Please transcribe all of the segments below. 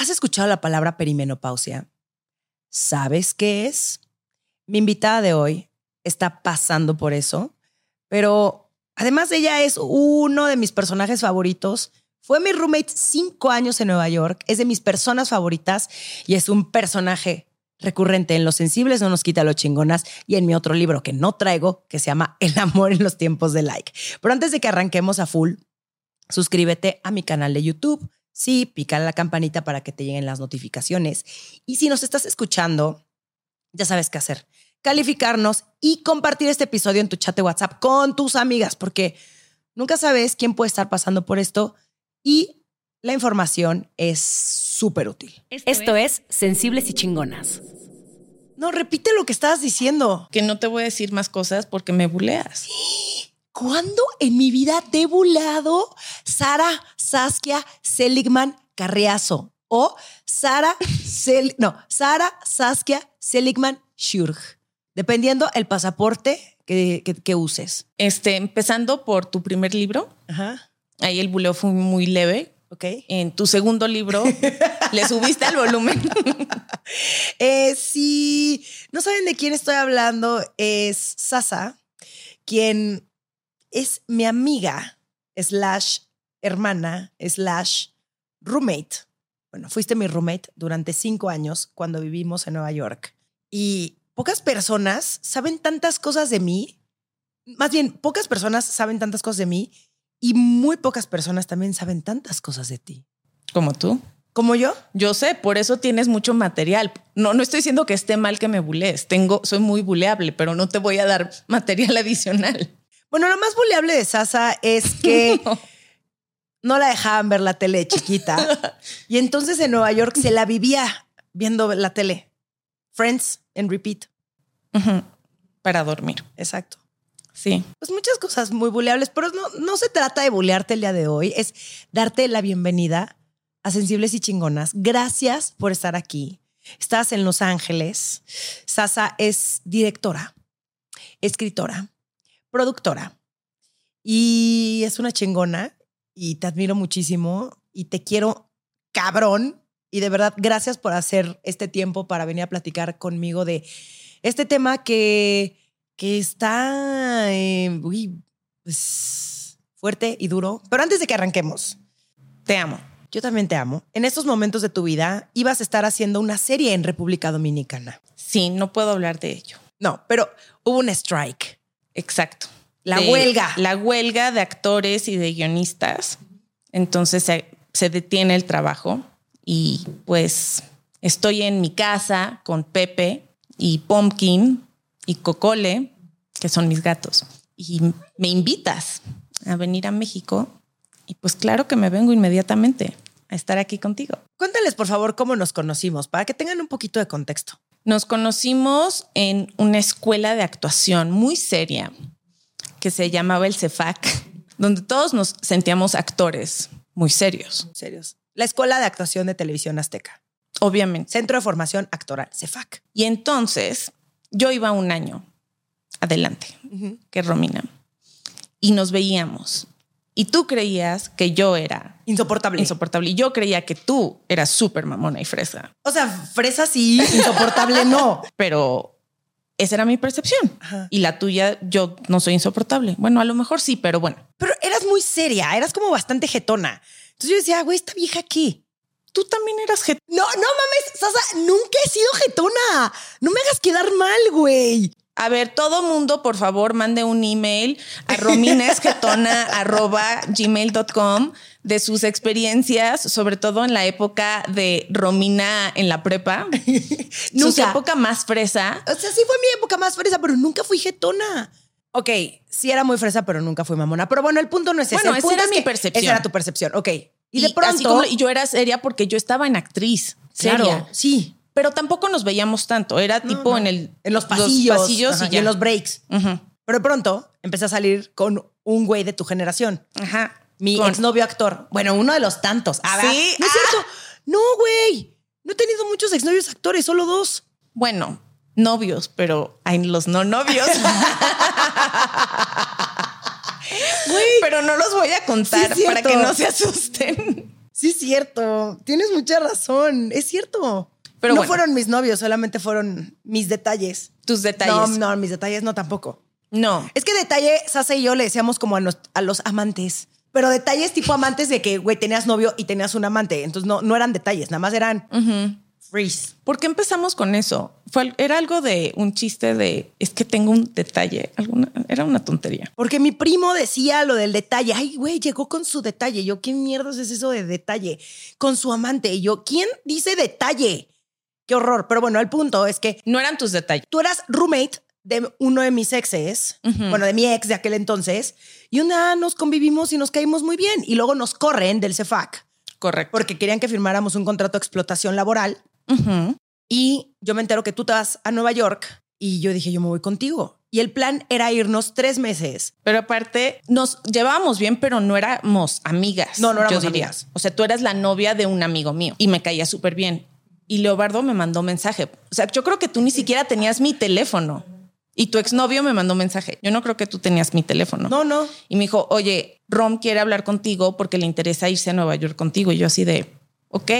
¿Has escuchado la palabra perimenopausia? ¿Sabes qué es? Mi invitada de hoy está pasando por eso, pero además de ella es uno de mis personajes favoritos. Fue mi roommate cinco años en Nueva York, es de mis personas favoritas y es un personaje recurrente en Los Sensibles no nos quita lo chingonas y en mi otro libro que no traigo, que se llama El amor en los tiempos de like. Pero antes de que arranquemos a full, suscríbete a mi canal de YouTube Sí, pica la campanita para que te lleguen las notificaciones. Y si nos estás escuchando, ya sabes qué hacer. Calificarnos y compartir este episodio en tu chat de WhatsApp con tus amigas, porque nunca sabes quién puede estar pasando por esto y la información es súper útil. Esto, es Sensibles y Chingonas. No, repite lo que estabas diciendo. Que no te voy a decir más cosas porque me buleas. ¿Cuándo en mi vida te he buleado Sara Saskia Seligman Carriazo o Sara no, Sara Saskia Seligman Schurg? Dependiendo el pasaporte que, que, uses. Este, empezando por tu primer libro. Ajá. Ahí el buleo fue muy leve. Ok. En tu segundo libro, ¿le subiste el volumen? eh, si no saben de quién estoy hablando, es Sasa, quien es mi amiga, slash hermana, slash roommate. Bueno, fuiste mi roommate durante cinco años cuando vivimos en Nueva York. Y pocas personas saben tantas cosas de mí. Más bien, pocas personas saben tantas cosas de mí y muy pocas personas también saben tantas cosas de ti. Como tú. ¿Como yo? Yo sé, por eso tienes mucho material. No, no estoy diciendo que esté mal que me bulees. Tengo, soy muy buleable, pero no te voy a dar material adicional. Bueno, lo más buleable de Sasa es que no. la dejaban ver la tele chiquita. y entonces en Nueva York se la vivía viendo la tele. Friends en repeat. Para dormir. Exacto. Sí. Pues muchas cosas muy buleables, pero no, no se trata de bulearte el día de hoy, es darte la bienvenida a Sensibles y Chingonas. Gracias por estar aquí. Estás en Los Ángeles. Sasa es directora, escritora, productora y es una chingona y te admiro muchísimo y te quiero cabrón y de verdad gracias por hacer este tiempo para venir a platicar conmigo de este tema que, que está eh, pues, fuerte y duro. Pero antes de que arranquemos, te amo. Yo también te amo. En estos momentos de tu vida ibas a estar haciendo una serie en República Dominicana. Sí, no puedo hablar de ello. No, pero hubo un strike. Exacto. La huelga. La huelga de actores y de guionistas. Entonces se, detiene el trabajo y pues estoy en mi casa con Pepe y Pumpkin y Cocole, que son mis gatos. Y me invitas a venir a México y pues claro que me vengo inmediatamente a estar aquí contigo. Cuéntales por favor cómo nos conocimos para que tengan un poquito de contexto. Nos conocimos en una escuela de actuación muy seria que se llamaba el CEFAC, donde todos nos sentíamos actores muy serios. Serios. La Escuela de Actuación de Televisión Azteca. Obviamente. Centro de Formación Actoral, CEFAC. Y entonces yo iba un año adelante que Romina y nos veíamos y tú creías que yo era insoportable. Insoportable. Y yo creía que tú eras súper mamona y fresa. O sea, fresa sí, insoportable no. Pero esa era mi percepción. Y la tuya, yo no soy insoportable. Bueno, a lo mejor sí, pero bueno. Pero eras muy seria, eras como bastante jetona. Entonces yo decía, güey, esta vieja aquí. Tú también eras jetona. No, no mames, Sasa, nunca he sido jetona. No me hagas quedar mal, güey. A ver, todo mundo, por favor, mande un email a rominesgetona.gmail.com de sus experiencias, sobre todo en la época de Romina en la prepa. Su época más fresa. O sea, sí fue mi época más fresa, pero nunca fui getona. Ok, sí era muy fresa, pero nunca fui mamona. Pero bueno, el punto no es ese. Bueno, esa era mi percepción. Esa era tu percepción, ok. Y, de pronto... y yo era seria porque yo estaba en actriz. Claro, sí pero tampoco nos veíamos tanto. Era tipo en el en los pasillos, y, en los breaks. Pero de pronto empecé a salir con un güey de tu generación. Ajá. Mi exnovio actor. Bueno, uno de los tantos. Ah, sí. No es cierto. Ah. No, güey. No he tenido muchos exnovios actores, solo dos. Bueno, novios, pero hay los no novios. Güey. Pero no los voy a contar para que no se asusten. Sí, es cierto. Tienes mucha razón. Es cierto. Pero no bueno. fueron mis novios, solamente fueron mis detalles. Tus detalles. No, no, mis detalles no tampoco. No. Es que detalle, Sasa y yo le decíamos como a, nos- a los amantes. Pero detalles tipo amantes de que, güey, tenías novio y tenías un amante. Entonces no, no eran detalles, nada más eran freeze. ¿Por qué empezamos con eso? Fue, era algo de un chiste de es que tengo un detalle. Alguna, era una tontería. Porque mi primo decía lo del detalle. Ay, güey, llegó con su detalle. Yo, ¿qué mierdas es eso de detalle? Con su amante. Y yo, ¿quién dice detalle? Qué horror. Pero bueno, el punto es que No eran tus detalles. tú eras roommate de uno de mis exes, bueno, de mi ex de aquel entonces, y una nos convivimos y nos caímos muy bien. Y luego nos corren del CEFAC Correcto. porque querían que firmáramos un contrato de explotación laboral. Y yo me entero que tú te vas a Nueva York y yo dije, yo me voy contigo. Y el plan era irnos tres meses. Pero aparte, nos llevábamos bien, pero no éramos amigas. No, no éramos yo amigas. O sea, tú eras la novia de un amigo mío y me caía súper bien. Y Leobardo me mandó mensaje. O sea, yo creo que tú ni siquiera tenías mi teléfono. Y tu exnovio me mandó mensaje. Yo no creo que tú tenías mi teléfono. No, no. Y me dijo, oye, Rom quiere hablar contigo porque le interesa irse a Nueva York contigo. Y yo así de, ok.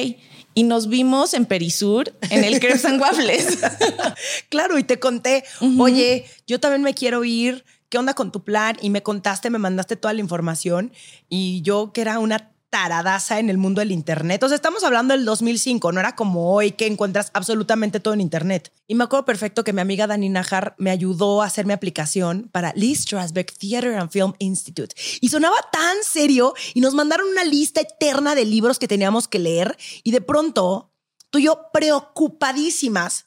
Y nos vimos en Perisur, en el Crepes and Waffles. Claro, y te conté, oye, yo también me quiero ir, ¿qué onda con tu plan? Y me contaste, me mandaste toda la información y yo que era una taradaza en el mundo del Internet. O sea, estamos hablando del 2005, no era como hoy que encuentras absolutamente todo en Internet. Y me acuerdo perfecto que mi amiga Dani Najar me ayudó a hacer mi aplicación para Lee Strasberg Theater and Film Institute. Y sonaba tan serio y nos mandaron una lista eterna de libros que teníamos que leer y de pronto tú y yo preocupadísimas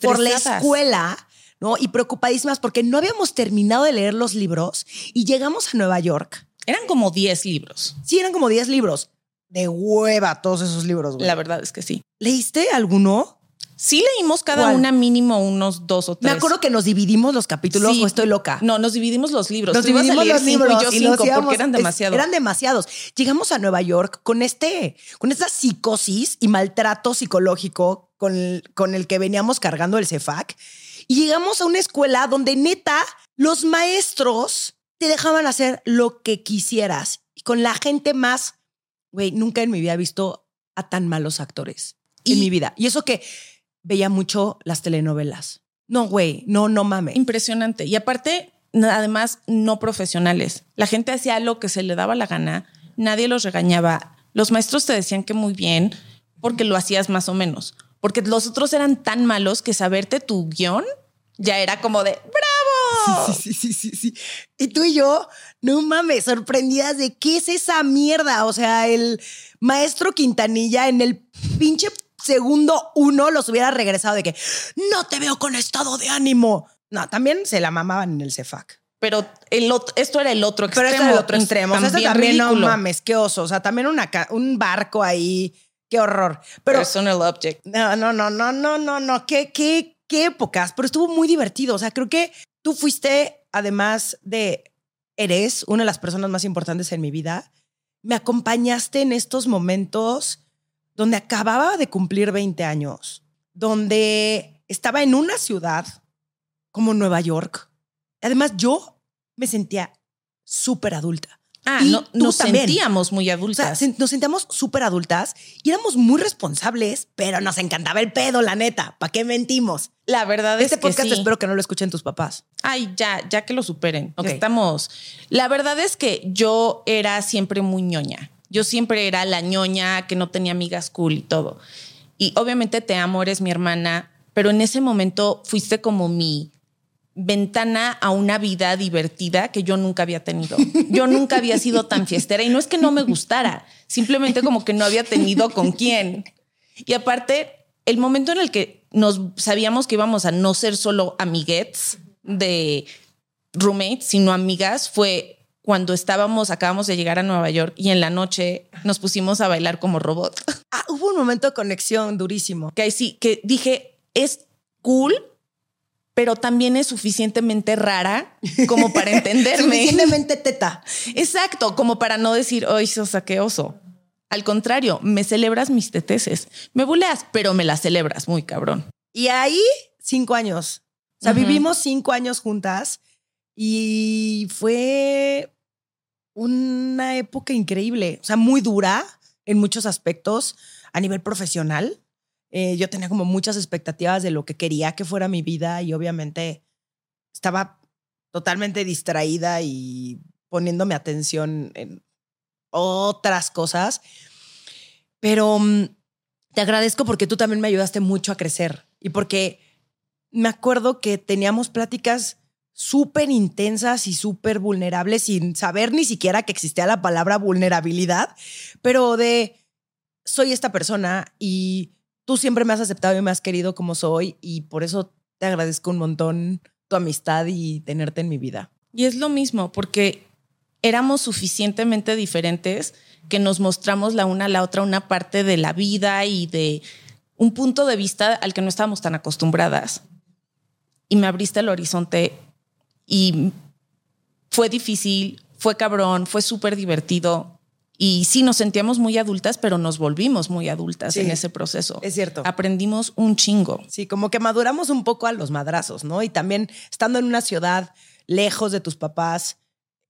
por la escuela, ¿no? Y preocupadísimas porque no habíamos terminado de leer los libros y llegamos a Nueva York. Eran como 10 libros. Sí, eran como 10 libros. De hueva todos esos libros, güey. La verdad es que sí. ¿Leíste alguno? Sí leímos cada ¿Cuál? una mínimo unos dos o Me tres. acuerdo que nos dividimos los capítulos Sí. o estoy loca. No, nos dividimos los libros. Nos Tú dividimos los cinco libros y yo y cinco íbamos- porque eran demasiados. Eran demasiados. Llegamos a Nueva York con este, con esta psicosis y maltrato psicológico con el, con el que veníamos cargando el CEFAC. Y llegamos a una escuela donde neta los maestros te dejaban hacer lo que quisieras. Y con la gente más, güey, nunca en mi vida he visto a tan malos actores. En Y- mi vida. Y eso que veía mucho las telenovelas. No, güey, no, no mames. Impresionante. Y aparte, además, no profesionales. La gente hacía lo que se le daba la gana. Nadie los regañaba. Los maestros te decían que muy bien porque lo hacías más o menos. Porque los otros eran tan malos que saberte tu guion ya era como de ¡Bravo! Sí, sí, sí, sí, sí. Y tú y yo, no mames, sorprendidas de qué es esa mierda. O sea, el maestro Quintanilla en el pinche segundo uno los hubiera regresado de que no te veo con estado de ánimo. No, también se la mamaban en el CEFAC. Pero el otro, esto era el otro Pero extremo. era el otro extremo. O sea, también no mames, qué oso. O sea, también una un barco ahí, qué horror. Pero Personal object. No, no, no, no, no, no, no. Qué, qué, qué épocas, pero estuvo muy divertido. O sea, creo que tú fuiste, además de eres una de las personas más importantes en mi vida, me acompañaste en estos momentos donde acababa de cumplir 20 años, donde estaba en una ciudad como Nueva York. Además, yo me sentía súper adulta. Ah, Y no, nos también. sentíamos muy O sea, adultas. nos sentíamos súper adultas y éramos muy responsables, pero nos encantaba el pedo, la neta. ¿Para qué mentimos? la verdad Este es que podcast sí. espero que no lo escuchen tus papás. Ay, ya, ya que lo superen. Ok. Estamos. La verdad es que yo era siempre muy ñoña. Yo siempre era la ñoña que no tenía amigas cool y todo. Y obviamente te amo, eres mi hermana, pero en ese momento fuiste como mi ventana a una vida divertida que yo nunca había tenido. Yo nunca había sido tan fiestera y no es que no me gustara, simplemente como que no había tenido con quién. Y aparte, el momento en el que nos sabíamos que íbamos a no ser solo amiguetes de roommates, sino amigas, fue cuando estábamos, acabamos de llegar a Nueva York y en la noche nos pusimos a bailar como robot. Ah, hubo un momento de conexión durísimo. Que sí, que dije, es cool, pero también es suficientemente rara como para entenderme. Suficientemente teta. Exacto, como para no decir, oye, sosa, qué oso. Al contrario, me celebras mis teteses. Me buleas, pero me las celebras muy cabrón. Y ahí, cinco años. O sea, vivimos cinco años juntas y fue una época increíble. O sea, muy dura, en muchos aspectos a nivel profesional. Eh, yo tenía como muchas expectativas de lo que quería que fuera mi vida y obviamente estaba totalmente distraída y poniéndome atención en otras cosas. Pero mm, te agradezco porque tú también me ayudaste mucho a crecer y porque me acuerdo que teníamos pláticas súper intensas y súper vulnerables sin saber ni siquiera que existía la palabra vulnerabilidad, pero de soy esta persona y tú siempre me has aceptado y me has querido como soy y por eso te agradezco un montón tu amistad y tenerte en mi vida. Y es lo mismo, porque éramos suficientemente diferentes que nos mostramos la una a la otra una parte de la vida y de un punto de vista al que no estábamos tan acostumbradas. Y me abriste el horizonte y fue difícil, fue cabrón, fue súper divertido. Y sí, nos sentíamos muy adultas, pero nos volvimos muy adultas en ese proceso. Es cierto. Aprendimos un chingo. Sí, como que maduramos un poco a los madrazos, ¿no? Y también estando en una ciudad lejos de tus papás,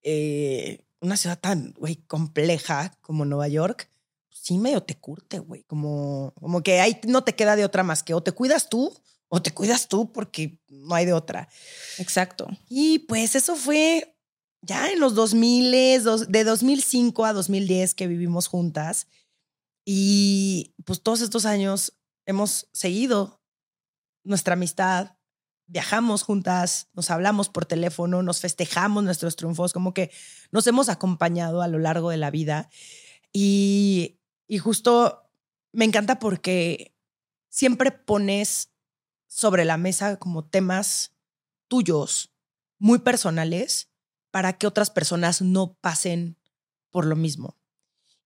eh, una ciudad tan, güey, compleja como Nueva York, sí medio te curte, güey. Como, como que ahí no te queda de otra más que o te cuidas tú o te cuidas tú porque no hay de otra. Exacto. Y pues eso fue ya en los 2000, de 2005 a 2010 que vivimos juntas. Y pues todos estos años hemos seguido nuestra amistad, viajamos juntas, nos hablamos por teléfono, nos festejamos nuestros triunfos, como que nos hemos acompañado a lo largo de la vida. Y justo me encanta porque siempre pones sobre la mesa como temas tuyos, muy personales, para que otras personas no pasen por lo mismo.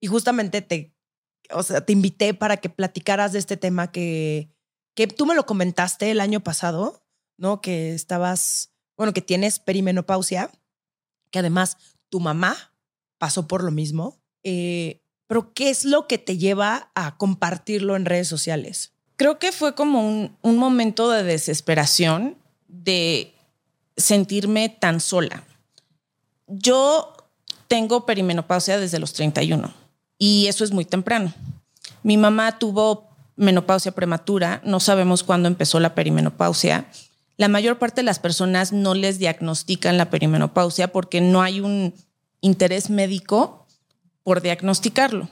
Y justamente te, o sea, te invité para que platicaras de este tema que, que tú me lo comentaste el año pasado, ¿no? Que estabas, bueno, que tienes perimenopausia, que además tu mamá pasó por lo mismo. Eh, pero ¿qué es lo que te lleva a compartirlo en redes sociales? creo que fue como un, un momento de desesperación de sentirme tan sola. Yo tengo perimenopausia desde los 31 y eso es muy temprano. Mi mamá tuvo menopausia prematura, no sabemos cuándo empezó la perimenopausia. La mayor parte de las personas no les diagnostican la perimenopausia porque no hay un interés médico por diagnosticarlo.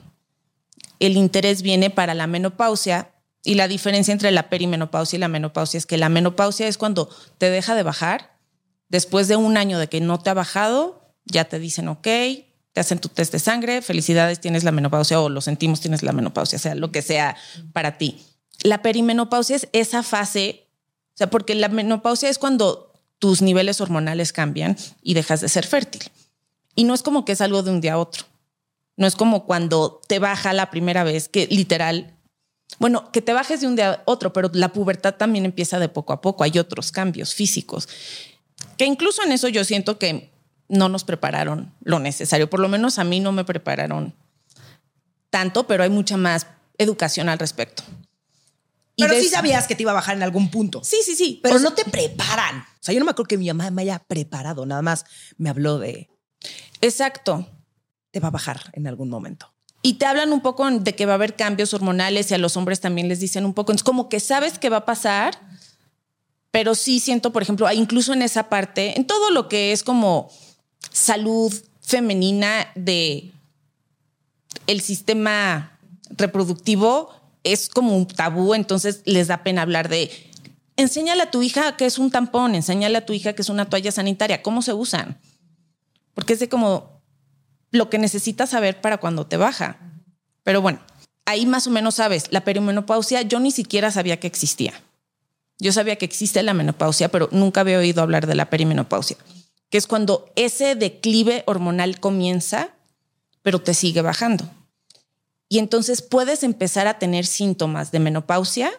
El interés viene para la menopausia y la diferencia entre la perimenopausia y la menopausia es que la menopausia es cuando te deja de bajar. Después de un año de que no te ha bajado, ya te dicen, ok, te hacen tu test de sangre, felicidades, tienes la menopausia o lo sentimos, tienes la menopausia, sea lo que sea para ti. La perimenopausia es esa fase, o sea, porque la menopausia es cuando tus niveles hormonales cambian y dejas de ser fértil. Y no es como que es algo de un día a otro. No es como cuando te baja la primera vez, que literal bueno, que te bajes de un día a otro, pero la pubertad también empieza de poco a poco. Hay otros cambios físicos. Que incluso en eso yo siento que no nos prepararon lo necesario. Por lo menos a mí no me prepararon tanto, pero hay mucha más educación al respecto. pero sí sabías que te iba a bajar en algún punto. Sí, sí, sí. Pero no te preparan. O sea, yo no me acuerdo que mi mamá me haya preparado, nada más me habló de. Exacto. Te va a bajar en algún momento y te hablan un poco de que va a haber cambios hormonales y a los hombres también les dicen un poco. Es como que sabes que va a pasar, pero sí siento, por ejemplo, incluso en esa parte, en todo lo que es como salud femenina de el sistema reproductivo es como un tabú, entonces les da pena hablar de enséñale a tu hija que es un tampón, enséñale a tu hija que es una toalla sanitaria, cómo se usan. Porque es de como lo que necesitas saber para cuando te baja. Pero bueno, ahí más o menos sabes, la perimenopausia yo ni siquiera sabía que existía. Yo sabía que existe la menopausia, pero nunca había oído hablar de la perimenopausia, que es cuando ese declive hormonal comienza, pero te sigue bajando. Y entonces puedes empezar a tener síntomas de menopausia,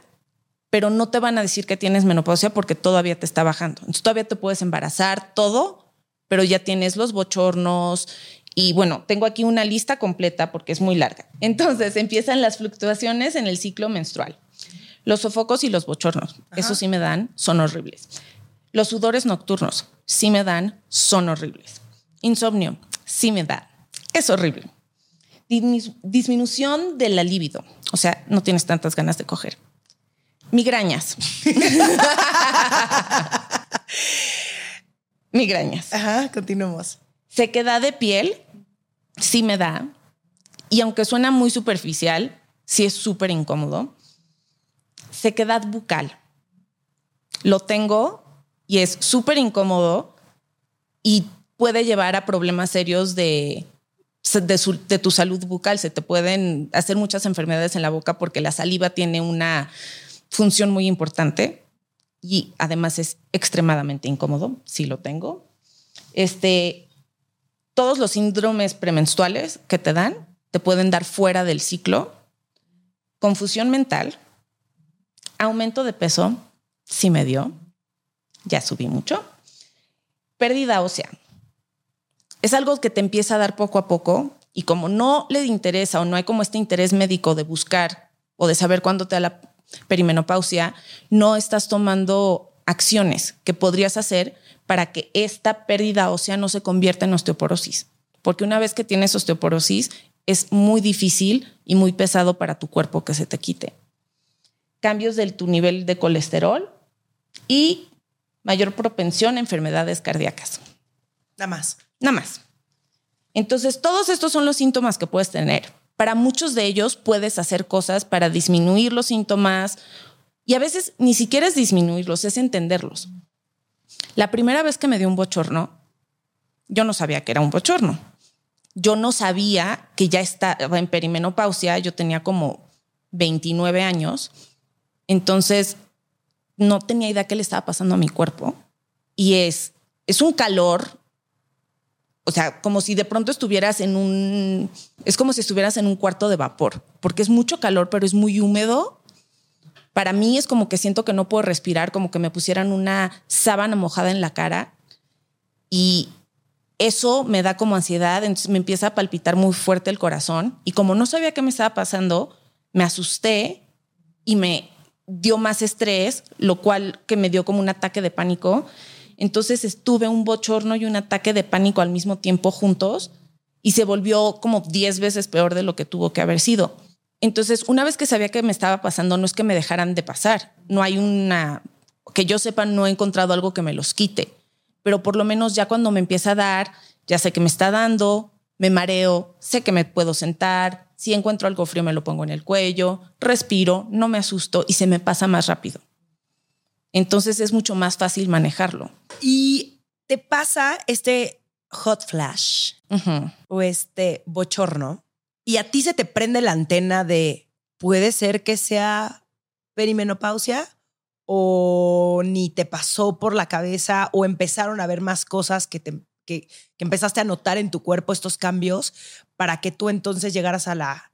pero no te van a decir que tienes menopausia porque todavía te está bajando. Entonces todavía te puedes embarazar, todo, pero ya tienes los bochornos, y bueno, tengo aquí una lista completa porque es muy larga. Entonces empiezan las fluctuaciones en el ciclo menstrual. Los sofocos y los bochornos, eso sí me dan, son horribles. Los sudores nocturnos, sí me dan, son horribles. Insomnio, sí me da, es horrible. disminución de la libido. O sea, no tienes tantas ganas de coger. Migrañas. Migrañas. Ajá, continuemos. Sequedad de piel, sí me da. Y aunque suena muy superficial, sí es súper incómodo. Sequedad bucal. Lo tengo y es súper incómodo y puede llevar a problemas serios de, de, tu salud bucal. Se te pueden hacer muchas enfermedades en la boca porque la saliva tiene una función muy importante y además es extremadamente incómodo, si lo tengo. Este, todos los síndromes premenstruales que te dan te pueden dar fuera del ciclo. Confusión mental, aumento de peso, sí me dio, ya subí mucho. Pérdida ósea. Es algo que te empieza a dar poco a poco y como no le interesa o no hay como este interés médico de buscar o de saber cuándo te da la perimenopausia, no estás tomando acciones que podrías hacer para que esta pérdida ósea no se convierta en osteoporosis. Porque una vez que tienes osteoporosis, es muy difícil y muy pesado para tu cuerpo que se te quite. Cambios de tu nivel de colesterol y mayor propensión a enfermedades cardíacas. Nada más. Nada más. Entonces, todos estos son los síntomas que puedes tener. Para muchos de ellos puedes hacer cosas para disminuir los síntomas y a veces ni siquiera es disminuirlos, es entenderlos. La primera vez que me dio un bochorno, yo no sabía que era un bochorno. Yo no sabía que ya estaba en perimenopausia, yo tenía como 29 años. Entonces, no tenía idea qué le estaba pasando a mi cuerpo. Y es, es un calor, o sea, como si de pronto estuvieras en un, es como si estuvieras en un cuarto de vapor, porque es mucho calor, pero es muy húmedo. Para mí es como que siento que no puedo respirar, como que me pusieran una sábana mojada en la cara. Y eso me da como ansiedad, entonces me empieza a palpitar muy fuerte el corazón. Y como no sabía qué me estaba pasando, me asusté y me dio más estrés, lo cual que me dio como un ataque de pánico. Entonces estuve un bochorno y un ataque de pánico al mismo tiempo juntos y se volvió como 10 veces peor de lo que tuvo que haber sido. Entonces, una vez que sabía que me estaba pasando, no es que me dejaran de pasar. No hay una, que yo sepa, no he encontrado algo que me los quite. Pero por lo menos ya cuando me empieza a dar, ya sé que me está dando, me mareo, sé que me puedo sentar, si encuentro algo frío me lo pongo en el cuello, respiro, no me asusto y se me pasa más rápido. Entonces es mucho más fácil manejarlo. Y te pasa este hot flash o este bochorno y a ti se te prende la antena de puede ser que sea perimenopausia o ni te pasó por la cabeza o empezaron a ver más cosas que te que, empezaste a notar en tu cuerpo estos cambios para que tú entonces llegaras a la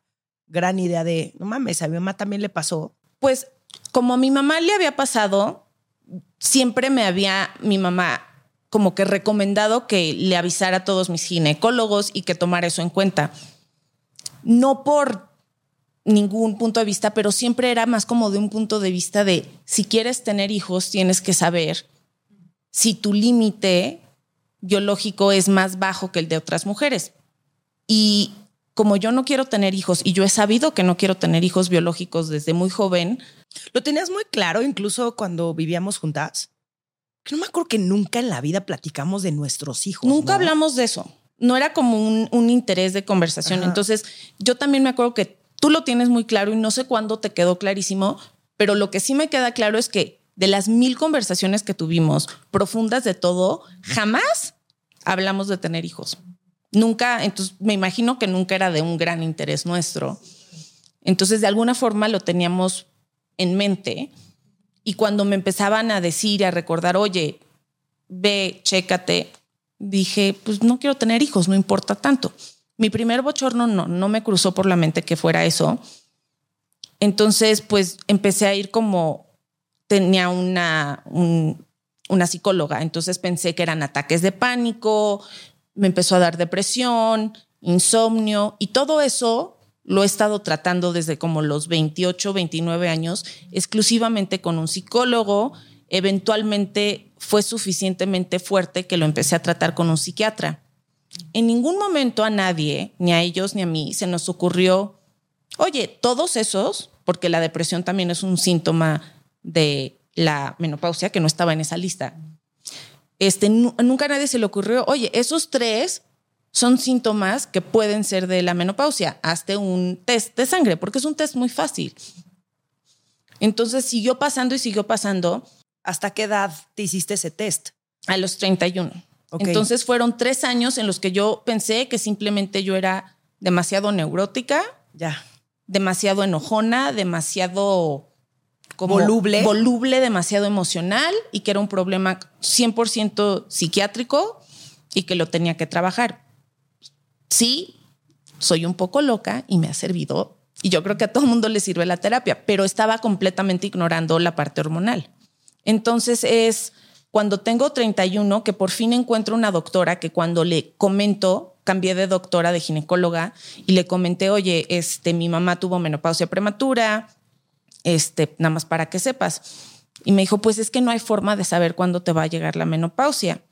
gran idea de, no mames, a mi mamá también le pasó? Pues como a mi mamá le había pasado, siempre me había mi mamá como que recomendado que le avisara a todos mis ginecólogos y que tomara eso en cuenta. No por ningún punto de vista, pero siempre era más como de un punto de vista de si quieres tener hijos, tienes que saber si tu límite biológico es más bajo que el de otras mujeres. Y como yo no quiero tener hijos y yo he sabido que no quiero tener hijos biológicos desde muy joven. ¿Lo tenías muy claro incluso cuando vivíamos juntas? No me acuerdo que nunca en la vida platicamos de nuestros hijos. Nunca hablamos de eso. No era como un, interés de conversación. Entonces, yo también me acuerdo que tú lo tienes muy claro y no sé cuándo te quedó clarísimo, pero lo que sí me queda claro es que de las mil conversaciones que tuvimos, profundas de todo, jamás hablamos de tener hijos. Nunca, entonces me imagino que nunca era de un gran interés nuestro. Entonces, de alguna forma lo teníamos en mente. Y cuando me empezaban a decir, a recordar, oye, ve, chécate, dije, pues no quiero tener hijos, no importa tanto. Mi primer bochorno no, no me cruzó por la mente que fuera eso. Entonces, pues empecé a ir como tenía una, una psicóloga, entonces pensé que eran ataques de pánico, me empezó a dar depresión, insomnio y todo eso lo he estado tratando desde como los 28, 29 años, exclusivamente con un psicólogo. Eventualmente fue suficientemente fuerte que lo empecé a tratar con un psiquiatra. En ningún momento a nadie, ni a ellos ni a mí, se nos ocurrió, oye, todos esos, porque la depresión también es un síntoma de la menopausia que no estaba en esa lista. Este, nunca a nadie se le ocurrió, oye, esos tres son síntomas que pueden ser de la menopausia. Hazte un test de sangre, porque es un test muy fácil. Entonces siguió pasando y siguió pasando. ¿Hasta qué edad te hiciste ese test? A los 31. Entonces fueron tres años en los que yo pensé que simplemente yo era demasiado neurótica. Ya. Demasiado enojona, demasiado voluble. voluble, demasiado emocional y que era un problema 100% psiquiátrico y que lo tenía que trabajar. Sí, soy un poco loca y me ha servido y yo creo que a todo el mundo le sirve la terapia, pero estaba completamente ignorando la parte hormonal. Entonces es cuando tengo 31 que por fin encuentro una doctora que cuando le comento, cambié de doctora de ginecóloga y le comenté, oye, este, mi mamá tuvo menopausia prematura, este, nada más para que sepas. Y me dijo, pues es que no hay forma de saber cuándo te va a llegar la menopausia.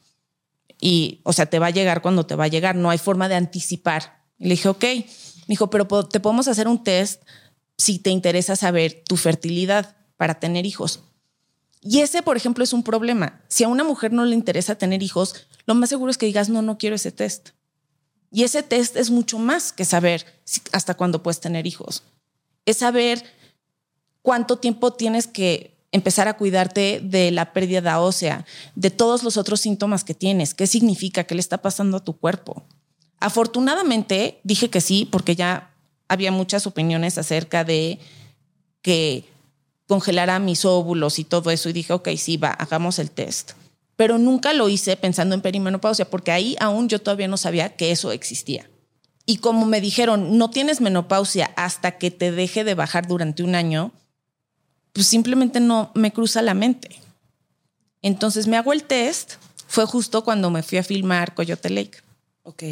Y, o sea, te va a llegar cuando te va a llegar, no hay forma de anticipar. Y le dije, ok. Me dijo, pero te podemos hacer un test si te interesa saber tu fertilidad para tener hijos. Y ese, por ejemplo, es un problema. Si a una mujer no le interesa tener hijos, lo más seguro es que digas, no, no quiero ese test. Y ese test es mucho más que saber hasta cuándo puedes tener hijos. Es saber cuánto tiempo tienes que empezar a cuidarte de la pérdida ósea, de todos los otros síntomas que tienes, qué significa, qué le está pasando a tu cuerpo. Afortunadamente dije que sí, porque ya había muchas opiniones acerca de que congelara mis óvulos y todo eso. Y dije, ok, sí, va, hagamos el test. Pero nunca lo hice pensando en perimenopausia, porque ahí aún yo todavía no sabía que eso existía. Y como me dijeron, no tienes menopausia hasta que te deje de bajar durante un año, pues simplemente no me cruza la mente. Entonces me hago el test. Fue justo cuando me fui a filmar Coyote Lake. Ok.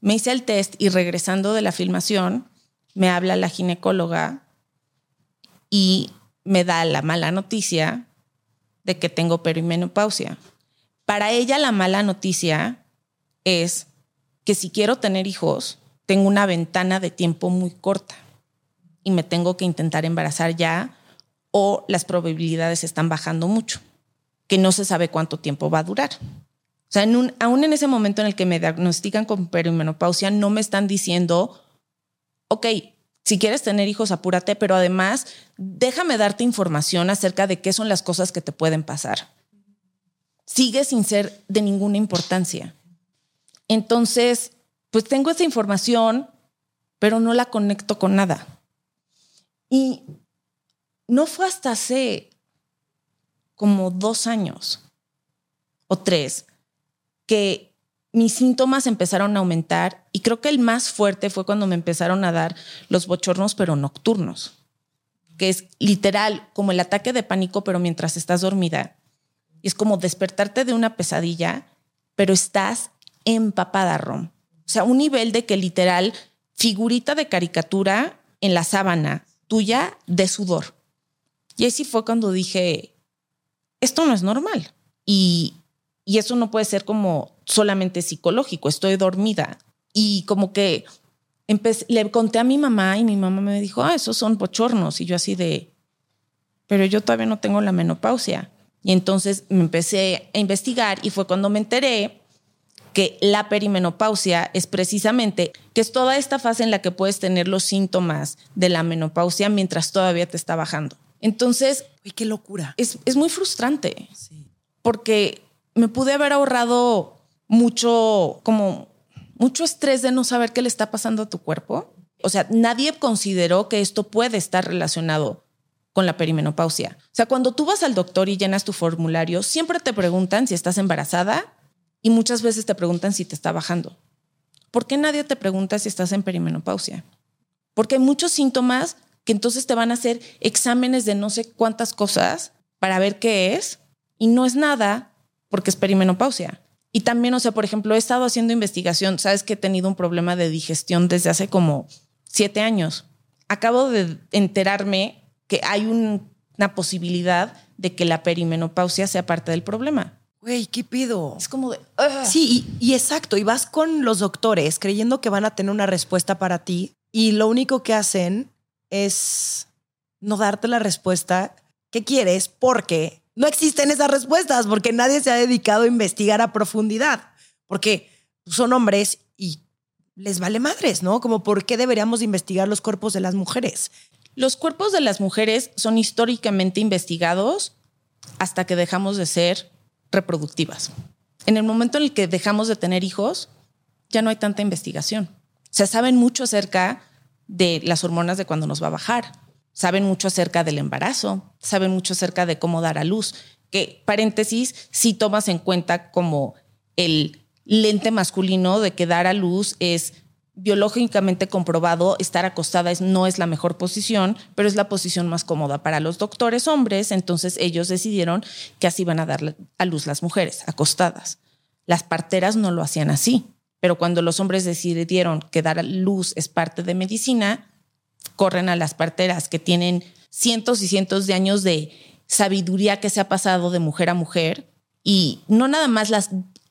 Me hice el test y regresando de la filmación, me habla la ginecóloga y me da la mala noticia de que tengo perimenopausia. Para ella la mala noticia es que si quiero tener hijos, tengo una ventana de tiempo muy corta y me tengo que intentar embarazar ya o las probabilidades están bajando mucho, que no se sabe cuánto tiempo va a durar. O sea, aún en ese momento en el que me diagnostican con perimenopausia, no me están diciendo, ok, si quieres tener hijos, apúrate, pero además déjame darte información acerca de qué son las cosas que te pueden pasar. Sigue sin ser de ninguna importancia. Entonces, pues tengo esa información, pero no la conecto con nada. Y no fue hasta hace como dos años o tres que mis síntomas empezaron a aumentar y creo que el más fuerte fue cuando me empezaron a dar los bochornos, pero nocturnos, que es literal como el ataque de pánico, pero mientras estás dormida. Y es como despertarte de una pesadilla, pero estás empapada, Rom. O sea, un nivel de que literal figurita de caricatura en la sábana tuya de sudor. Y así fue cuando dije, esto no es normal. Y y eso no puede ser como solamente psicológico, estoy dormida. Y como que le conté a mi mamá y mi mamá me dijo, ah, esos son bochornos. Y yo así de, pero yo todavía no tengo la menopausia. Y entonces me empecé a investigar y fue cuando me enteré que la perimenopausia es precisamente, que es toda esta fase en la que puedes tener los síntomas de la menopausia mientras todavía te está bajando. Entonces... Uy, qué locura. Es, es muy frustrante. Sí. Porque me pude haber ahorrado mucho, como mucho estrés de no saber qué le está pasando a tu cuerpo. O sea, nadie consideró que esto puede estar relacionado con la perimenopausia. O sea, cuando tú vas al doctor y llenas tu formulario, siempre te preguntan si estás embarazada y muchas veces te preguntan si te está bajando. ¿Por qué nadie te pregunta si estás en perimenopausia? Porque hay muchos síntomas que entonces te van a hacer exámenes de no sé cuántas cosas para ver qué es y no es nada porque es perimenopausia. Y también, o sea, por ejemplo, he estado haciendo investigación, sabes que he tenido un problema de digestión desde hace como siete años. Acabo de enterarme que hay una posibilidad de que la perimenopausia sea parte del problema. Güey, ¿qué pido? Es como de... "Ugh". Sí, y, y exacto, y vas con los doctores creyendo que van a tener una respuesta para ti y lo único que hacen es no darte la respuesta que quieres porque no existen esas respuestas, porque nadie se ha dedicado a investigar a profundidad, porque son hombres y les vale madres, ¿no? Como por qué deberíamos investigar los cuerpos de las mujeres. Los cuerpos de las mujeres son históricamente investigados hasta que dejamos de ser reproductivas. En el momento en el que dejamos de tener hijos, ya no hay tanta investigación. Se saben mucho acerca de las hormonas de cuando nos va a bajar, saben mucho acerca del embarazo, saben mucho acerca de cómo dar a luz, que paréntesis, si tomas en cuenta como el lente masculino de que dar a luz es biológicamente comprobado, estar acostada es, no es la mejor posición, pero es la posición más cómoda para los doctores hombres, entonces ellos decidieron que así van a dar a luz las mujeres, acostadas. Las parteras no lo hacían así, pero cuando los hombres decidieron que dar luz es parte de medicina, corren a las parteras que tienen cientos y cientos de años de sabiduría que se ha pasado de mujer a mujer y no nada más las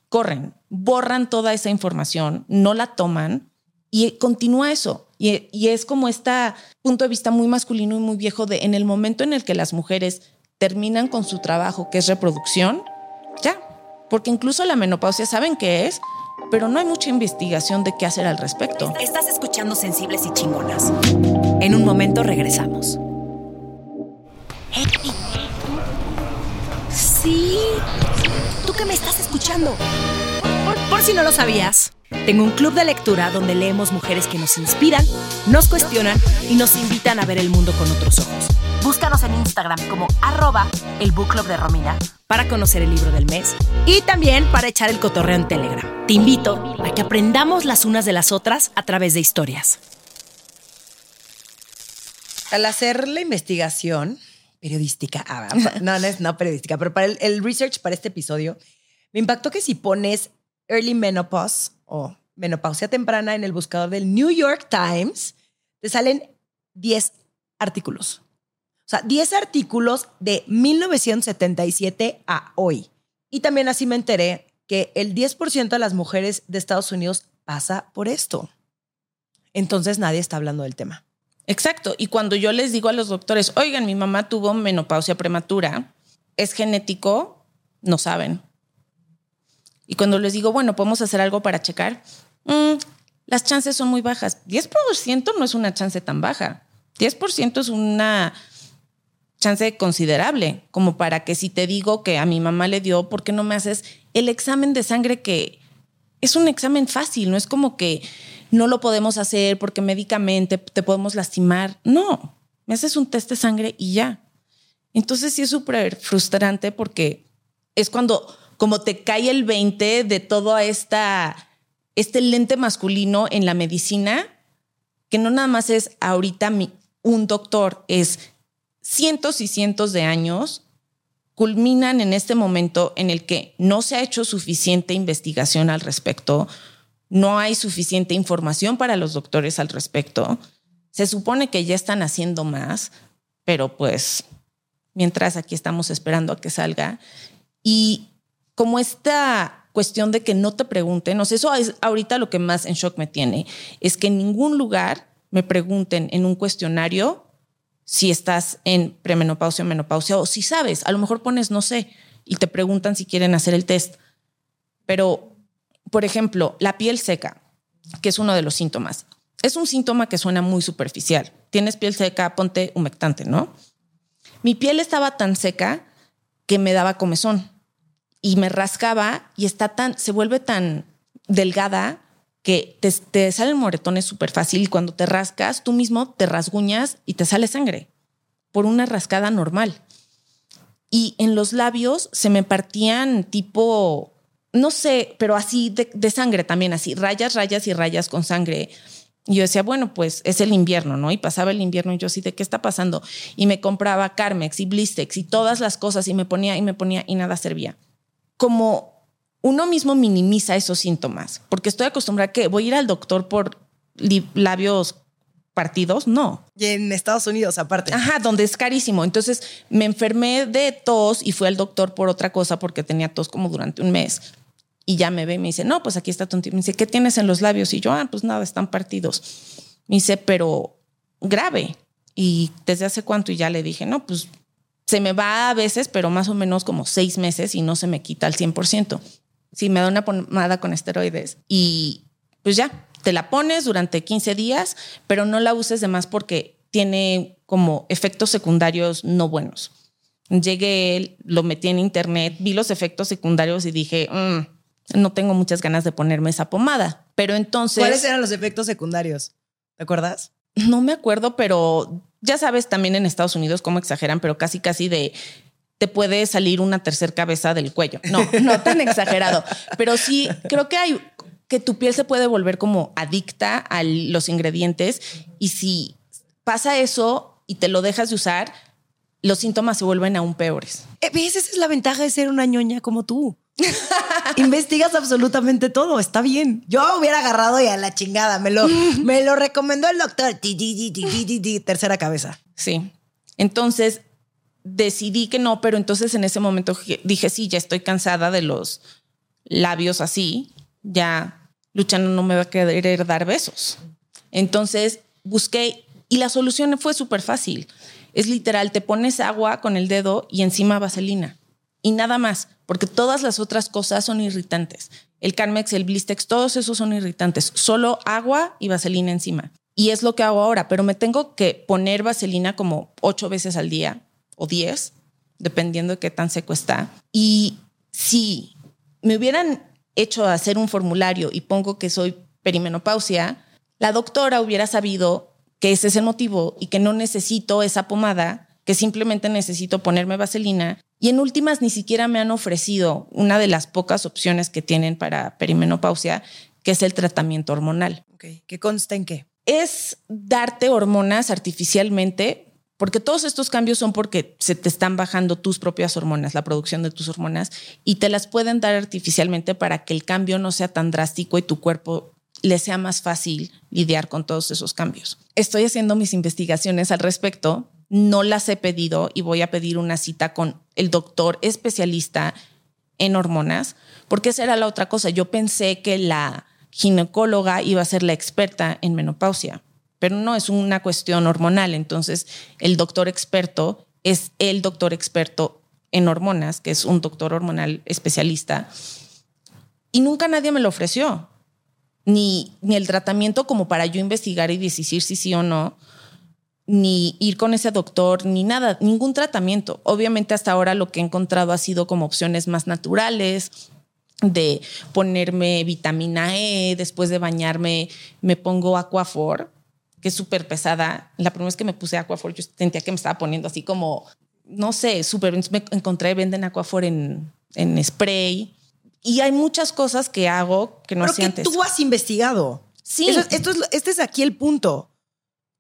corren, borran toda esa información, no la toman y continúa eso. Y, y es como este punto de vista muy masculino y muy viejo de en el momento en el que las mujeres terminan con su trabajo, que es reproducción, ya. Porque incluso la menopausia saben qué es, pero no hay mucha investigación de qué hacer al respecto. Estás escuchando Sensibles y Chingonas. En un momento regresamos. Hey. Sí. ¿Tú que me estás escuchando? Por, por si no lo sabías, tengo un club de lectura donde leemos mujeres que nos inspiran, nos cuestionan y nos invitan a ver el mundo con otros ojos. Búscanos en Instagram como arroba el book club de Romina para conocer el libro del mes y también para echar el cotorreo en Telegram. Te invito a que aprendamos las unas de las otras a través de historias. Al hacer la investigación periodística, ah, no, no es no periodística, pero para el, el research para este episodio, me impactó que si pones early menopause o menopausia temprana en el buscador del New York Times, te salen 10 artículos. O sea, 10 artículos de 1977 a hoy. Y también así me enteré que el 10% de las mujeres de Estados Unidos pasa por esto. Entonces nadie está hablando del tema. Exacto. Y cuando yo les digo a los doctores, oigan, mi mamá tuvo menopausia prematura, es genético, no saben. Y cuando les digo, bueno, podemos hacer algo para checar, mm, las chances son muy bajas. 10% no es una chance tan baja. 10% es una chance considerable, como para que si te digo que a mi mamá le dio, ¿por qué no me haces el examen de sangre que es un examen fácil? No es como que no lo podemos hacer porque médicamente te podemos lastimar. No, me haces un test de sangre y ya. Entonces sí es súper frustrante porque es cuando como te cae el 20 de todo esta, este lente masculino en la medicina, que no nada más es ahorita un doctor, es cientos y cientos de años, culminan en este momento en el que no se ha hecho suficiente investigación al respecto, no hay suficiente información para los doctores al respecto. Se supone que ya están haciendo más, pero pues mientras aquí estamos esperando a que salga. Y como esta cuestión de que no te pregunten, o sea, eso es ahorita lo que más en shock me tiene, es que en ningún lugar me pregunten en un cuestionario si estás en premenopausia o menopausia o si sabes, a lo mejor pones no sé y te preguntan si quieren hacer el test. Pero, por ejemplo, la piel seca, que es uno de los síntomas, es un síntoma que suena muy superficial. Tienes piel seca, ponte humectante, ¿no? Mi piel estaba tan seca que me daba comezón y me rascaba y está tan, se vuelve tan delgada que te, te salen moretones súper fácil cuando te rascas, tú mismo te rasguñas y te sale sangre por una rascada normal. Y en los labios se me partían tipo, no sé, pero así de, de sangre también, así, rayas, rayas y rayas con sangre. Y yo decía, bueno, pues es el invierno, ¿no? Y pasaba el invierno y yo así, ¿de qué está pasando? Y me compraba Carmex y Blistex y todas las cosas y me ponía y me ponía y nada servía. Como uno mismo minimiza esos síntomas, porque estoy acostumbrada a que voy a ir al doctor por labios partidos, no. Y en Estados Unidos, aparte. Ajá, donde es carísimo. Entonces me enfermé de tos y fui al doctor por otra cosa porque tenía tos como durante un mes. Y ya me ve y me dice, no, pues aquí está tu Me dice, ¿qué tienes en los labios? Y yo, ah, pues nada, están partidos. Me dice, pero grave. Y desde hace cuánto y ya le dije, no, pues se me va a veces, pero más o menos como seis meses y no se me quita al 100%. Sí, me da una pomada con esteroides y pues ya, te la pones durante 15 días, pero no la uses de más porque tiene como efectos secundarios no buenos. Llegué, lo metí en internet, vi los efectos secundarios y dije, mm, no tengo muchas ganas de ponerme esa pomada. Pero entonces... ¿Cuáles eran los efectos secundarios? ¿Te acuerdas? No me acuerdo, pero ya sabes también en Estados Unidos cómo exageran, pero casi casi de te puede salir una tercera cabeza del cuello. No, no tan exagerado, pero sí creo que hay que tu piel se puede volver como adicta a los ingredientes y si pasa eso y te lo dejas de usar, los síntomas se vuelven aún peores. Eh, ¿Ves? Esa es la ventaja de ser una ñoña como tú. Investigas absolutamente todo, está bien. Yo hubiera agarrado y a la chingada, me lo, me lo recomendó el doctor. Tercera cabeza. Sí. Entonces decidí que no, pero entonces en ese momento dije, sí, ya estoy cansada de los labios así, ya Luchano no me va a querer dar besos. Entonces busqué y la solución fue súper fácil. Es literal, te pones agua con el dedo y encima vaselina. Y nada más, porque todas las otras cosas son irritantes. El Carmex, el Blistex, todos esos son irritantes. Solo agua y vaselina encima. Y es lo que hago ahora, pero me tengo que poner vaselina como ocho veces al día o diez, dependiendo de qué tan seco está. Y si me hubieran hecho hacer un formulario y pongo que soy perimenopausia, la doctora hubiera sabido que ese es el motivo y que no necesito esa pomada, que simplemente necesito ponerme vaselina. Y en últimas ni siquiera me han ofrecido una de las pocas opciones que tienen para perimenopausia, que es el tratamiento hormonal. ¿Qué consta en qué? Es darte hormonas artificialmente porque todos estos cambios son porque se te están bajando tus propias hormonas, la producción de tus hormonas, y te las pueden dar artificialmente para que el cambio no sea tan drástico y tu cuerpo le sea más fácil lidiar con todos esos cambios. Estoy haciendo mis investigaciones al respecto, no las he pedido y voy a pedir una cita con el doctor especialista en hormonas, porque esa era la otra cosa. Yo pensé que la ginecóloga iba a ser la experta en menopausia, pero no es una cuestión hormonal. Entonces, el doctor experto es el doctor experto en hormonas, que es un doctor hormonal especialista, y nunca nadie me lo ofreció ni, ni el tratamiento como para yo investigar y decir si sí o no, ni ir con ese doctor, ni nada, ningún tratamiento. Obviamente hasta ahora lo que he encontrado ha sido como opciones más naturales, de ponerme vitamina E, después de bañarme me pongo Aquafor, que es súper pesada. La primera vez que me puse Aquafor yo sentía que me estaba poniendo así como, no sé, súper, me encontré, venden Aquafor en, en spray y hay muchas cosas que hago que no hacía antes. tú has investigado. Sí. esto es, este es aquí el punto.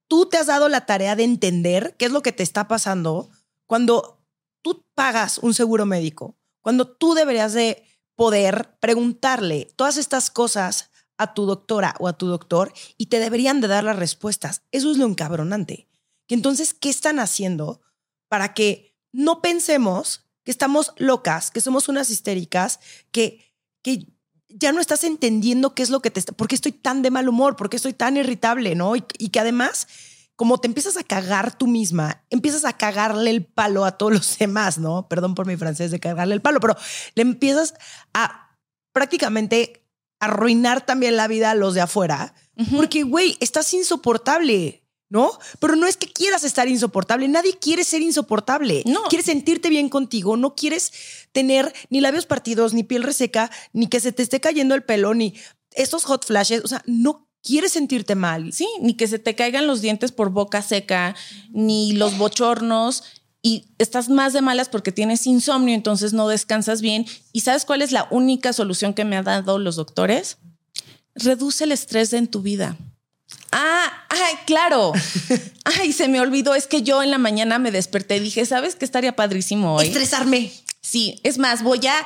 Tú te has dado la tarea de entender qué es lo que te está pasando cuando tú pagas un seguro médico, cuando tú deberías de poder preguntarle todas estas cosas a tu doctora o a tu doctor y te deberían de dar las respuestas. Eso es lo encabronante. Que entonces, ¿qué están haciendo para que no pensemos que estamos locas, que somos unas histéricas, que, que ya no estás entendiendo qué es lo que te está, por qué estoy tan de mal humor, por qué estoy tan irritable, ¿no? Y, que además, como te empiezas a cagar tú misma, empiezas a cagarle el palo a todos los demás, ¿no? Perdón por mi francés de cagarle el palo, pero le empiezas a prácticamente arruinar también la vida a los de afuera, porque, güey, estás insoportable. ¿No? Pero no es que quieras estar insoportable, nadie quiere ser insoportable. No. Quieres sentirte bien contigo, no quieres tener ni labios partidos, ni piel reseca, ni que se te esté cayendo el pelo, ni estos hot flashes, o sea, no quieres sentirte mal. Sí, ni que se te caigan los dientes por boca seca, ni los bochornos. Y estás más de malas porque tienes insomnio, entonces no descansas bien. ¿Y sabes cuál es la única solución que me han dado los doctores? Reduce el estrés en tu vida. Ah, ay, claro. Ay, se me olvidó. Es que yo en la mañana me desperté y dije, ¿sabes qué estaría padrísimo hoy? Estresarme. Sí, es más, voy a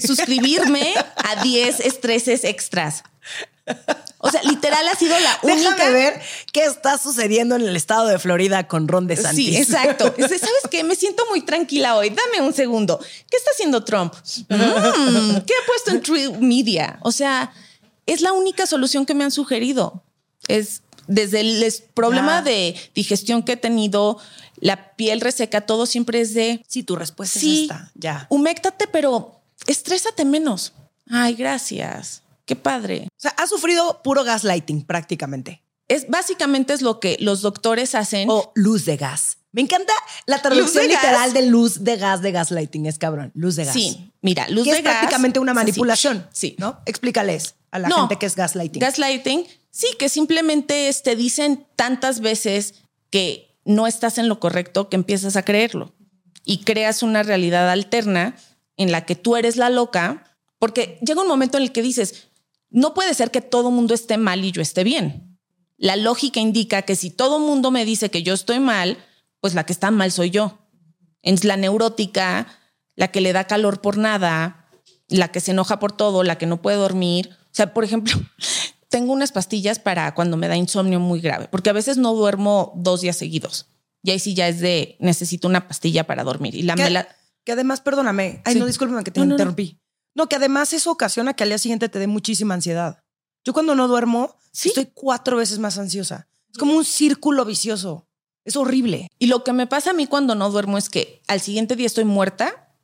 suscribirme a 10 estreses extras. O sea, literal ha sido la única. Déjame ver qué está sucediendo en el estado de Florida con Ron DeSantis. Sí, exacto. ¿Sabes qué? Me siento muy tranquila hoy. Dame un segundo. ¿Qué está haciendo Trump? Mm, ¿Qué ha puesto en True Media? O sea, es la única solución que me han sugerido. Es desde el problema de digestión que he tenido, la piel reseca, todo siempre es de. Sí, tu respuesta es esta. Ya. Huméctate, pero estrésate menos. Ay, gracias. Qué padre. O sea, has sufrido puro gaslighting prácticamente. Es básicamente es lo que los doctores hacen. O luz de gas. Me encanta la traducción literal de luz de gas de gaslighting. Es cabrón. Luz de gas. Sí, mira, luz que de es gas. prácticamente una manipulación. Sí. ¿No? Explícales a la No. gente que es gaslighting. Gaslighting, sí, que simplemente te dicen tantas veces que no estás en lo correcto que empiezas a creerlo y creas una realidad alterna en la que tú eres la loca, porque llega un momento en el que dices, no puede ser que todo mundo esté mal y yo esté bien. La lógica indica que si todo mundo me dice que yo estoy mal, pues la que está mal soy yo. Es la neurótica, la que le da calor por nada, la que se enoja por todo, la que no puede dormir. O sea, por ejemplo, tengo unas pastillas para cuando me da insomnio muy grave, porque a veces no duermo dos días seguidos. Y ahí sí ya es de necesito una pastilla para dormir. Y la que, la- que además, perdóname. Ay, Sí. no, discúlpame que te No, no, no. interrumpí. No, que además eso ocasiona que al día siguiente te dé muchísima ansiedad. Yo cuando no duermo, Sí. estoy cuatro veces más ansiosa. Es como un círculo vicioso. Es horrible. Y lo que me pasa a mí cuando no duermo es que al siguiente día estoy muerta,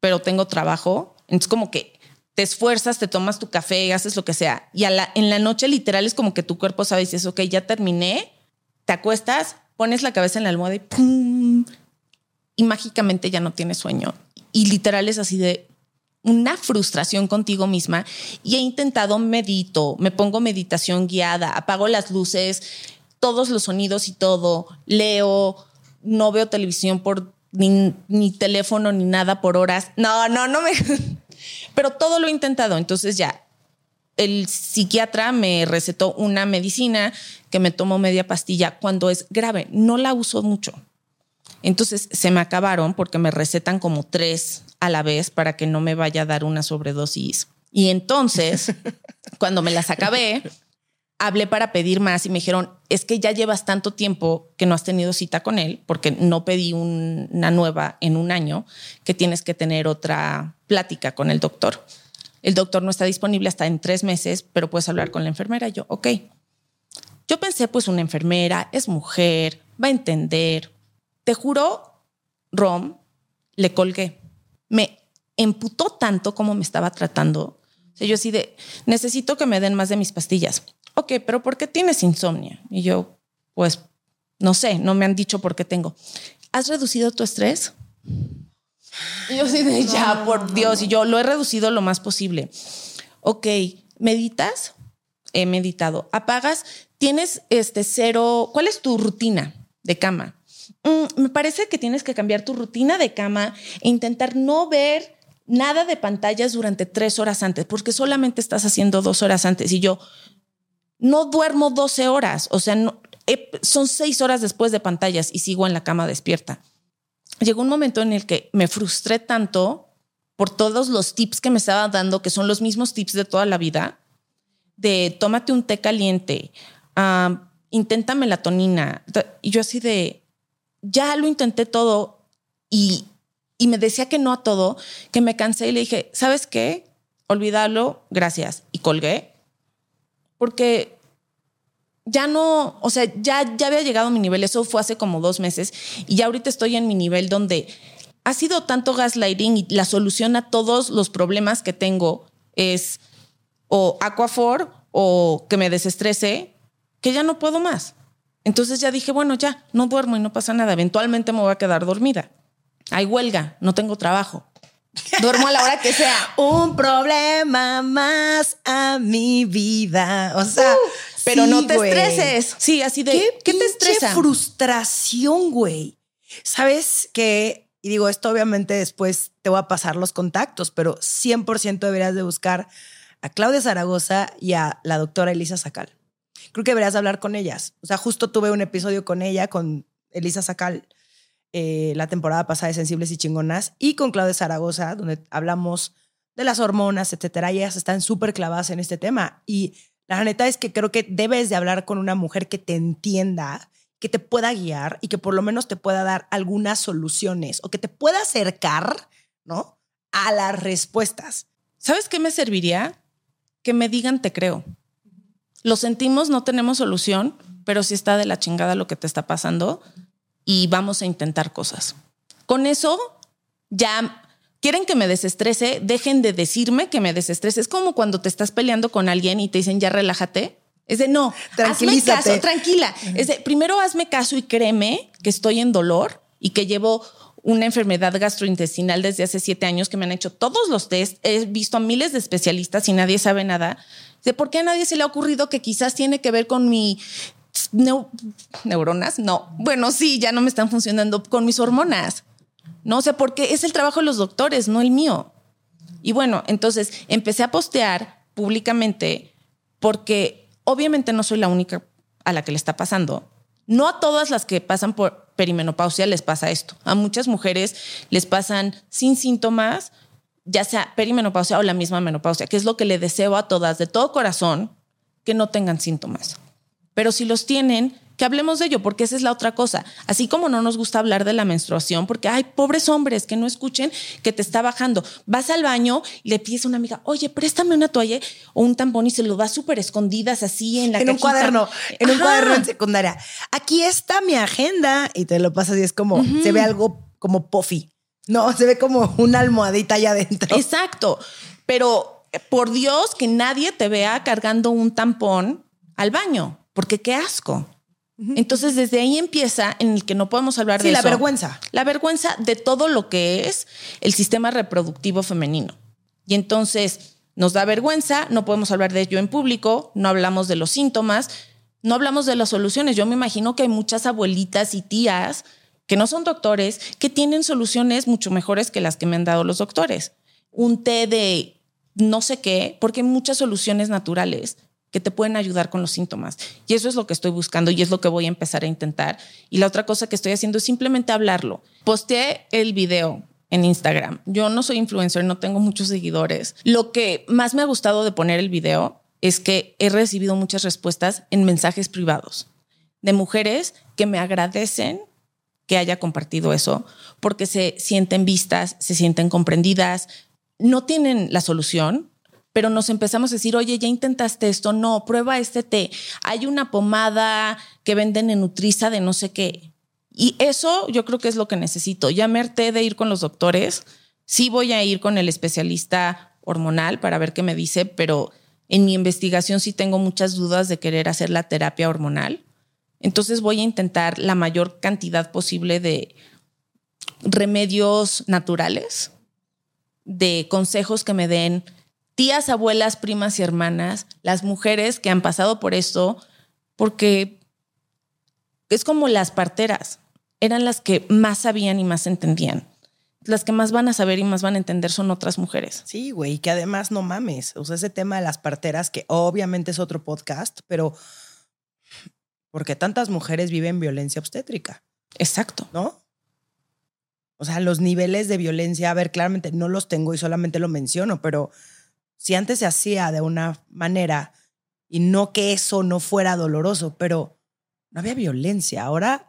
pero tengo trabajo. Entonces como que te esfuerzas, te tomas tu café, haces lo que sea. Y a la, en la noche literal es como que tu cuerpo sabe y dices, ok, ya terminé, te acuestas, pones la cabeza en la almohada y ¡pum! Y mágicamente ya no tienes sueño. Y literal es así de una frustración contigo misma. Y he intentado medito, me pongo meditación guiada, apago las luces, todos los sonidos y todo, leo, no veo televisión por ni, ni teléfono ni nada por horas. No, no, no me... Pero todo lo he intentado. Entonces ya, el psiquiatra me recetó una medicina que me tomo media pastilla cuando es grave. No la uso mucho. Entonces se me acabaron porque me recetan como tres a la vez para que no me vaya a dar una sobredosis. Y entonces, cuando me las acabé, hablé para pedir más y me dijeron, es que ya llevas tanto tiempo que no has tenido cita con él, porque no pedí un- una nueva en un año, que tienes que tener otra plática con el doctor. El doctor no está disponible hasta en tres meses, pero puedes hablar con la enfermera. Yo, ok. Yo pensé, pues una enfermera, es mujer, va a entender. Te juro, Rom, le colgué. Me emputó tanto como me estaba tratando. O yo así de, necesito que me den más de mis pastillas. Ok, pero ¿por qué tienes insomnio? Y yo, pues, no sé, no me han dicho por qué tengo. ¿Has reducido tu estrés? Y yo así de, ya, por Dios. Y yo lo he reducido lo más posible. Ok, ¿meditas? He meditado. ¿Apagas? ¿Tienes este cero? ¿Cuál es tu rutina de cama? Mm, me parece que tienes que cambiar tu rutina de cama e intentar no ver nada de pantallas durante tres horas antes, porque solamente estás haciendo dos horas antes. Y yo no duermo 12 horas, o sea, son seis horas después de pantallas y sigo en la cama despierta. Llegó un momento en el que me frustré tanto por todos los tips que me estaba dando, que son los mismos tips de toda la vida, de tómate un té caliente, ah, intenta melatonina. Y yo así de, ya lo intenté todo y, y me decía que no a todo, que me cansé y le dije, ¿sabes qué? Olvídalo, gracias. Y colgué. Porque ya no, o sea, ya, ya había llegado a mi nivel. Eso fue hace como dos meses y ya ahorita estoy en mi nivel donde ha sido tanto gaslighting y la solución a todos los problemas que tengo es o Aquafor o que me desestrese, que ya no puedo más. Entonces ya dije, bueno, ya, no duermo y no pasa nada. Eventualmente me voy a quedar dormida. Hay huelga, no tengo trabajo. Duermo a la hora que sea. Un problema más a mi vida. O sea, Pero sí, no te estreses. Sí, así de, ¿Qué, ¿qué, te estresa? frustración, güey. Sabes que, y digo, esto obviamente después te voy a pasar los contactos, pero 100% deberías de buscar a Claudia Zaragoza y a la doctora Elisa Sacal. Creo que deberías hablar con ellas. O sea, justo tuve un episodio con ella, con Elisa Sacal, eh, la temporada pasada de Sensibles y Chingonas, y con Claudia Zaragoza, donde hablamos de las hormonas, etcétera. Y ellas están súper clavadas en este tema. Y La neta es que creo que debes de hablar con una mujer que te entienda, que te pueda guiar y que por lo menos te pueda dar algunas soluciones o que te pueda acercar, ¿no? A las respuestas. ¿Sabes qué me serviría? Que me digan te creo. Lo sentimos, no tenemos solución, pero si está de la chingada lo que te está pasando y vamos a intentar cosas. Con eso ya quieren que me desestrese, dejen de decirme que me desestrese. Es como cuando te estás peleando con alguien y te dicen ya relájate. Es de no, hazme caso, tranquila. Es de primero hazme caso y créeme que estoy en dolor y que llevo una enfermedad gastrointestinal desde hace siete años que me han hecho todos los test. He visto a miles de especialistas y nadie sabe nada. De por qué a nadie se le ha ocurrido que quizás tiene que ver con mi neuronas. No, bueno, sí, ya no me están funcionando con mis hormonas. No sé, porque es el trabajo de los doctores, no el mío. Y bueno, entonces empecé a postear públicamente porque obviamente no soy la única a la que le está pasando. No a todas las que pasan por perimenopausia les pasa esto. A muchas mujeres les pasan sin síntomas, ya sea perimenopausia o la misma menopausia, que es lo que le deseo a todas de todo corazón que no tengan síntomas. Pero si los tienen, que hablemos de ello, porque esa es la otra cosa. Así como no nos gusta hablar de la menstruación, porque hay pobres hombres que no escuchen que te está bajando. Vas al baño y le pides a una amiga, oye, préstame una toalla o un tampón y se lo das súper escondidas así en la En un cuaderno, en un cuaderno en secundaria. Aquí está mi agenda y te lo pasas y es como, se ve algo como puffy. No, se ve como una almohadita allá adentro. Exacto. Pero por Dios que nadie te vea cargando un tampón al baño, porque qué asco. Entonces, desde ahí empieza en el que no podemos hablar de la vergüenza. La vergüenza de todo lo que es el sistema reproductivo femenino. Y entonces nos da vergüenza, no podemos hablar de ello en público, no hablamos de los síntomas, no hablamos de las soluciones. Yo me imagino que hay muchas abuelitas y tías que no son doctores, que tienen soluciones mucho mejores que las que me han dado los doctores. Un té de no sé qué, porque hay muchas soluciones naturales que te pueden ayudar con los síntomas. Y eso es lo que estoy buscando y es lo que voy a empezar a intentar. Y la otra cosa que estoy haciendo es simplemente hablarlo. Posteé el video en Instagram. Yo no soy influencer, no tengo muchos seguidores. Lo que más me ha gustado de poner el video es que he recibido muchas respuestas en mensajes privados de mujeres que me agradecen que haya compartido eso porque se sienten vistas, se sienten comprendidas, no tienen la solución, pero nos empezamos a decir, oye, ya intentaste esto, no, prueba este té. Hay una pomada que venden en Nutriza de no sé qué. Y eso yo creo que es lo que necesito. Ya me de ir con los doctores. Sí voy a ir con el especialista hormonal para ver qué me dice, pero en mi investigación sí tengo muchas dudas de querer hacer la terapia hormonal. Entonces voy a intentar la mayor cantidad posible de remedios naturales, de consejos que me den tías, abuelas, primas y hermanas, las mujeres que han pasado por esto, porque es como las parteras, eran las que más sabían y más entendían. Las que más van a saber y más van a entender son otras mujeres. Sí, güey, que además no mames. O sea, ese tema de las parteras, que obviamente es otro podcast, pero porque tantas mujeres viven violencia obstétrica. Exacto. ¿No? O sea, los niveles de violencia, a ver, claramente no los tengo y solamente lo menciono, pero si antes se hacía de una manera y no que eso no fuera doloroso, pero no había violencia. Ahora,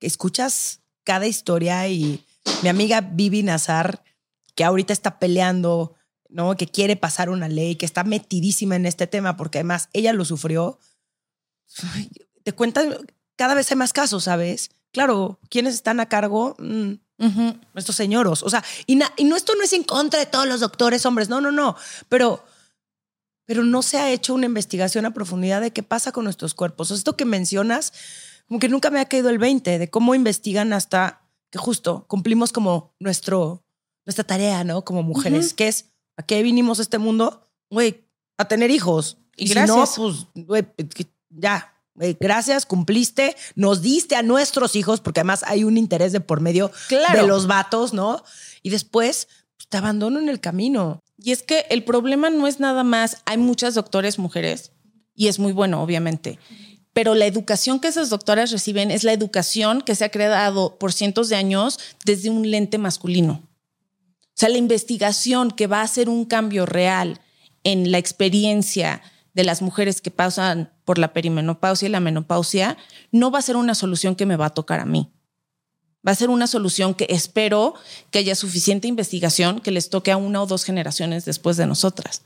escuchas cada historia y mi amiga Vivi Nazar, que ahorita está peleando, ¿no? Que quiere pasar una ley, que está metidísima en este tema, porque además ella lo sufrió. Te cuentan, cada vez hay más casos, ¿sabes? Claro, ¿quiénes están a cargo? Mm, nuestros señoros. O sea, y, y, no, esto no es en contra de todos los doctores hombres, no, no, no. Pero, pero no se ha hecho una investigación a profundidad de qué pasa con nuestros cuerpos. esto que mencionas, como que nunca me ha caído el 20 de cómo investigan hasta que justo cumplimos como nuestro, nuestra tarea, ¿no? Como mujeres, que es, ¿a qué vinimos a este mundo? Güey, a tener hijos. Y, si no, pues, güey, ya, gracias, cumpliste, nos diste a nuestros hijos, porque además hay un interés de por medio de los vatos, ¿no? Y después pues, te abandono en el camino. Y es que el problema no es nada más, hay muchas doctores mujeres y es muy bueno, obviamente, pero la educación que esas doctoras reciben es la educación que se ha creado por cientos de años desde un lente masculino. O sea, la investigación que va a hacer un cambio real en la experiencia de las mujeres que pasan por la perimenopausia y la menopausia, no va a ser una solución que me va a tocar a mí. Va a ser una solución que espero que haya suficiente investigación que les toque a una o dos generaciones después de nosotras.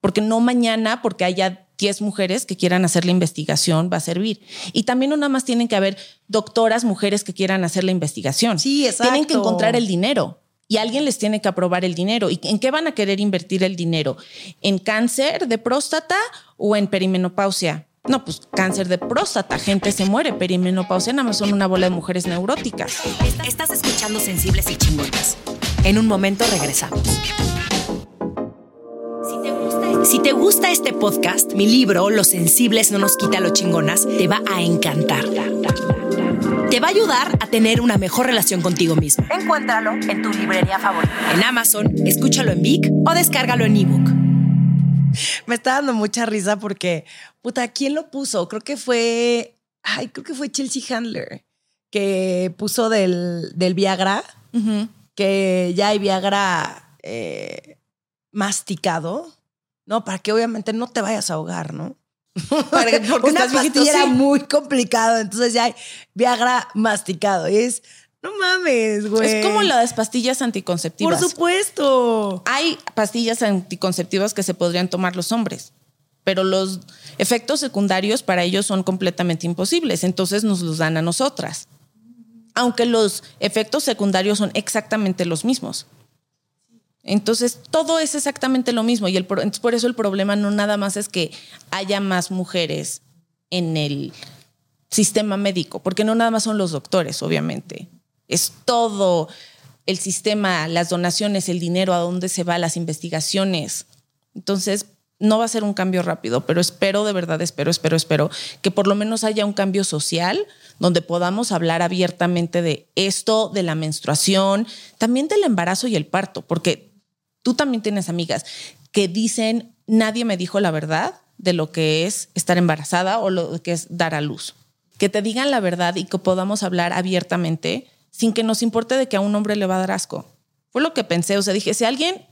Porque no mañana, porque haya 10 mujeres que quieran hacer la investigación, va a servir. Y también no nada más tienen que haber doctoras, mujeres que quieran hacer la investigación. Sí, exacto. Tienen que encontrar el dinero y alguien les tiene que aprobar el dinero. ¿Y en qué van a querer invertir el dinero? ¿En cáncer de próstata o en perimenopausia? No, pues cáncer de próstata, gente se muere, perimenopausia nada más son una bola de mujeres neuróticas. Estás escuchando Sensibles y Chingonas. En un momento regresamos. Si te gusta este podcast, mi libro Los sensibles no nos quita lo chingonas te va a encantar. Te va a ayudar a tener una mejor relación contigo mismo. Encuéntralo en tu librería favorita. En Amazon, escúchalo en Vic o descárgalo en ebook. Me está dando mucha risa porque, puta, ¿quién lo puso? Creo que fue, ay, creo que fue Chelsea Handler, que puso del, del Viagra, que ya hay Viagra eh, masticado, ¿no? Para que obviamente no te vayas a ahogar, ¿no? Para- porque Una pastilla era muy complicado, entonces ya hay Viagra masticado. Y es, no mames, güey. Es como las pastillas Por anticonceptivas. supuesto. Hay pastillas anticonceptivas que se podrían tomar los hombres, pero los efectos secundarios para ellos son completamente imposibles, entonces nos los dan a nosotras. Aunque los efectos secundarios son exactamente los mismos. Entonces, todo es exactamente lo mismo y el, por eso el problema no nada más es que haya más mujeres en el sistema médico, porque no nada más son los doctores, obviamente. Es todo el sistema, las donaciones, el dinero, a dónde se va, las investigaciones. Entonces, no va a ser un cambio rápido, pero espero, de verdad, espero, espero, espero que por lo menos haya un cambio social donde podamos hablar abiertamente de esto, de la menstruación, también del embarazo y el parto, porque tú también tienes amigas que dicen, nadie me dijo la verdad de lo que es estar embarazada o lo que es dar a luz. Que te digan la verdad y que podamos hablar abiertamente sin que nos importe de que a un hombre le va a dar asco. Fue lo que pensé, o sea, dije, si alguien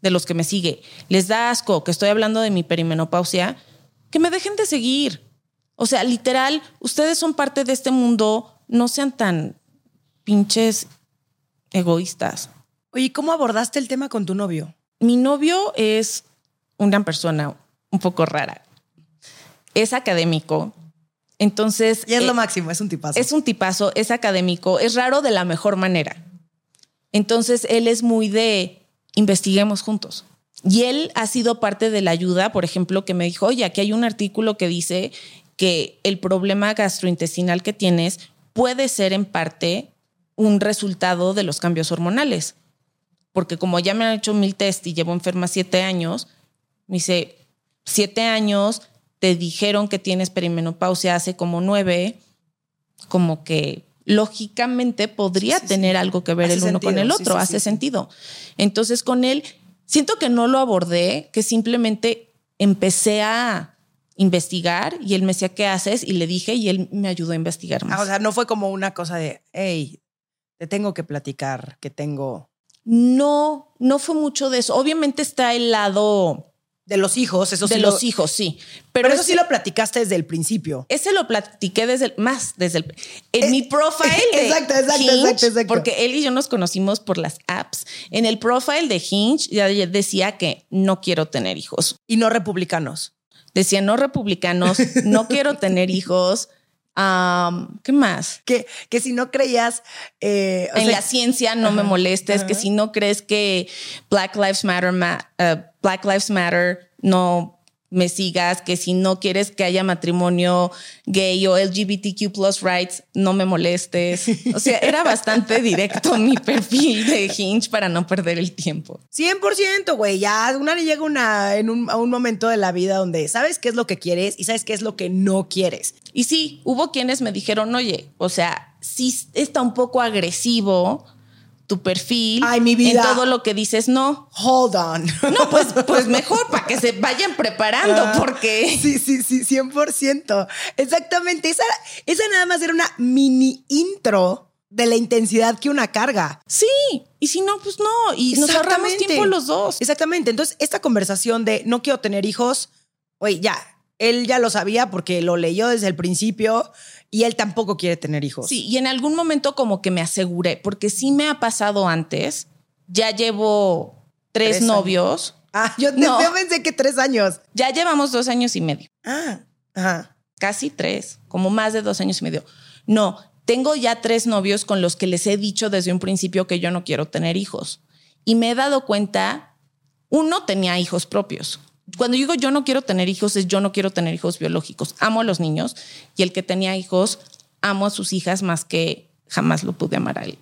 de los que me sigue les da asco que estoy hablando de mi perimenopausia, que me dejen de seguir. O sea, literal, ustedes son parte de este mundo, no sean tan pinches egoístas. Oye, ¿cómo abordaste el tema con tu novio? Mi novio es una persona un poco rara. Es académico. Entonces. Y es eh, lo máximo, es un tipazo. es un tipazo, es académico, es raro de la mejor manera. Entonces él es muy de investiguemos juntos. Y él ha sido parte de la ayuda, por ejemplo, que me dijo, oye, aquí hay un artículo que dice que el problema gastrointestinal que tienes puede ser en parte un resultado de los cambios hormonales. Porque como ya me han hecho mil test y llevo enferma siete años, me dice, siete años, te dijeron que tienes perimenopausia hace como nueve, como que lógicamente podría Sí, sí. tener algo que ver Hace el uno con sentido, el sí, otro, sí, hace sí, sí. sentido. Entonces con él, siento que no lo abordé, que simplemente empecé a investigar y él me decía, ¿qué haces? Y le dije y él me ayudó a investigar más. Ah, o sea, no fue como una cosa de, hey, te tengo que platicar que tengo no, no fue mucho de eso. Obviamente está el lado de los hijos, eso de sí. los lo- hijos, sí. Pero, Pero, eso sí lo platicaste desde el principio. Ese lo platiqué desde el, más desde el en Eh, mi profile de exacto, exacto, Hinge, exacto, exacto. porque él y yo nos conocimos por las apps. En el profile de Hinge ya decía que no quiero tener hijos. Y no republicanos. Decía no republicanos, no quiero tener hijos. ¿Qué más? Que, que si no creías eh, en sea, la ciencia no me molestes, que si no crees que Black Lives Matter, ma- uh, Black Lives Matter, no me sigas, que si no quieres que haya matrimonio gay o LGBTQ plus rights, no me molestes. O sea, era bastante directo mi perfil de Hinge para no perder el tiempo. 100%, güey. Ya una llega una, en un, a un momento de la vida donde sabes qué es lo que quieres y sabes qué es lo que no quieres. Y sí, hubo quienes me dijeron, oye, o sea, sí está un poco agresivo tu perfil. Ay, mi vida. En todo lo que dices, no. Hold on. No, pues, pues mejor para que se vayan preparando, Ah, porque Sí, sí, sí, 100%. Exactamente. Esa, esa nada más era una mini intro de la intensidad que una carga. Sí, y si no, pues no. Y nos ahorramos tiempo los dos. Exactamente. Entonces, esta conversación de no quiero tener hijos, oye, ya, él ya lo sabía porque lo leyó desde el principio y él tampoco quiere tener hijos. Sí, y en algún momento como que me aseguré, porque sí me ha pasado antes, ya llevo tres, novios. Ah, yo, no. pensé que tres años. Ya llevamos dos años y medio. Ah, ajá. Casi tres, como más de dos años y medio. No, tengo ya tres novios con los que les he dicho desde un principio que yo no quiero tener hijos. Y me he dado cuenta, uno tenía hijos propios. Cuando digo yo no quiero tener hijos, es yo no quiero tener hijos biológicos. Amo a los niños y el que tenía hijos, amo a sus hijas más que jamás lo pude amar a él.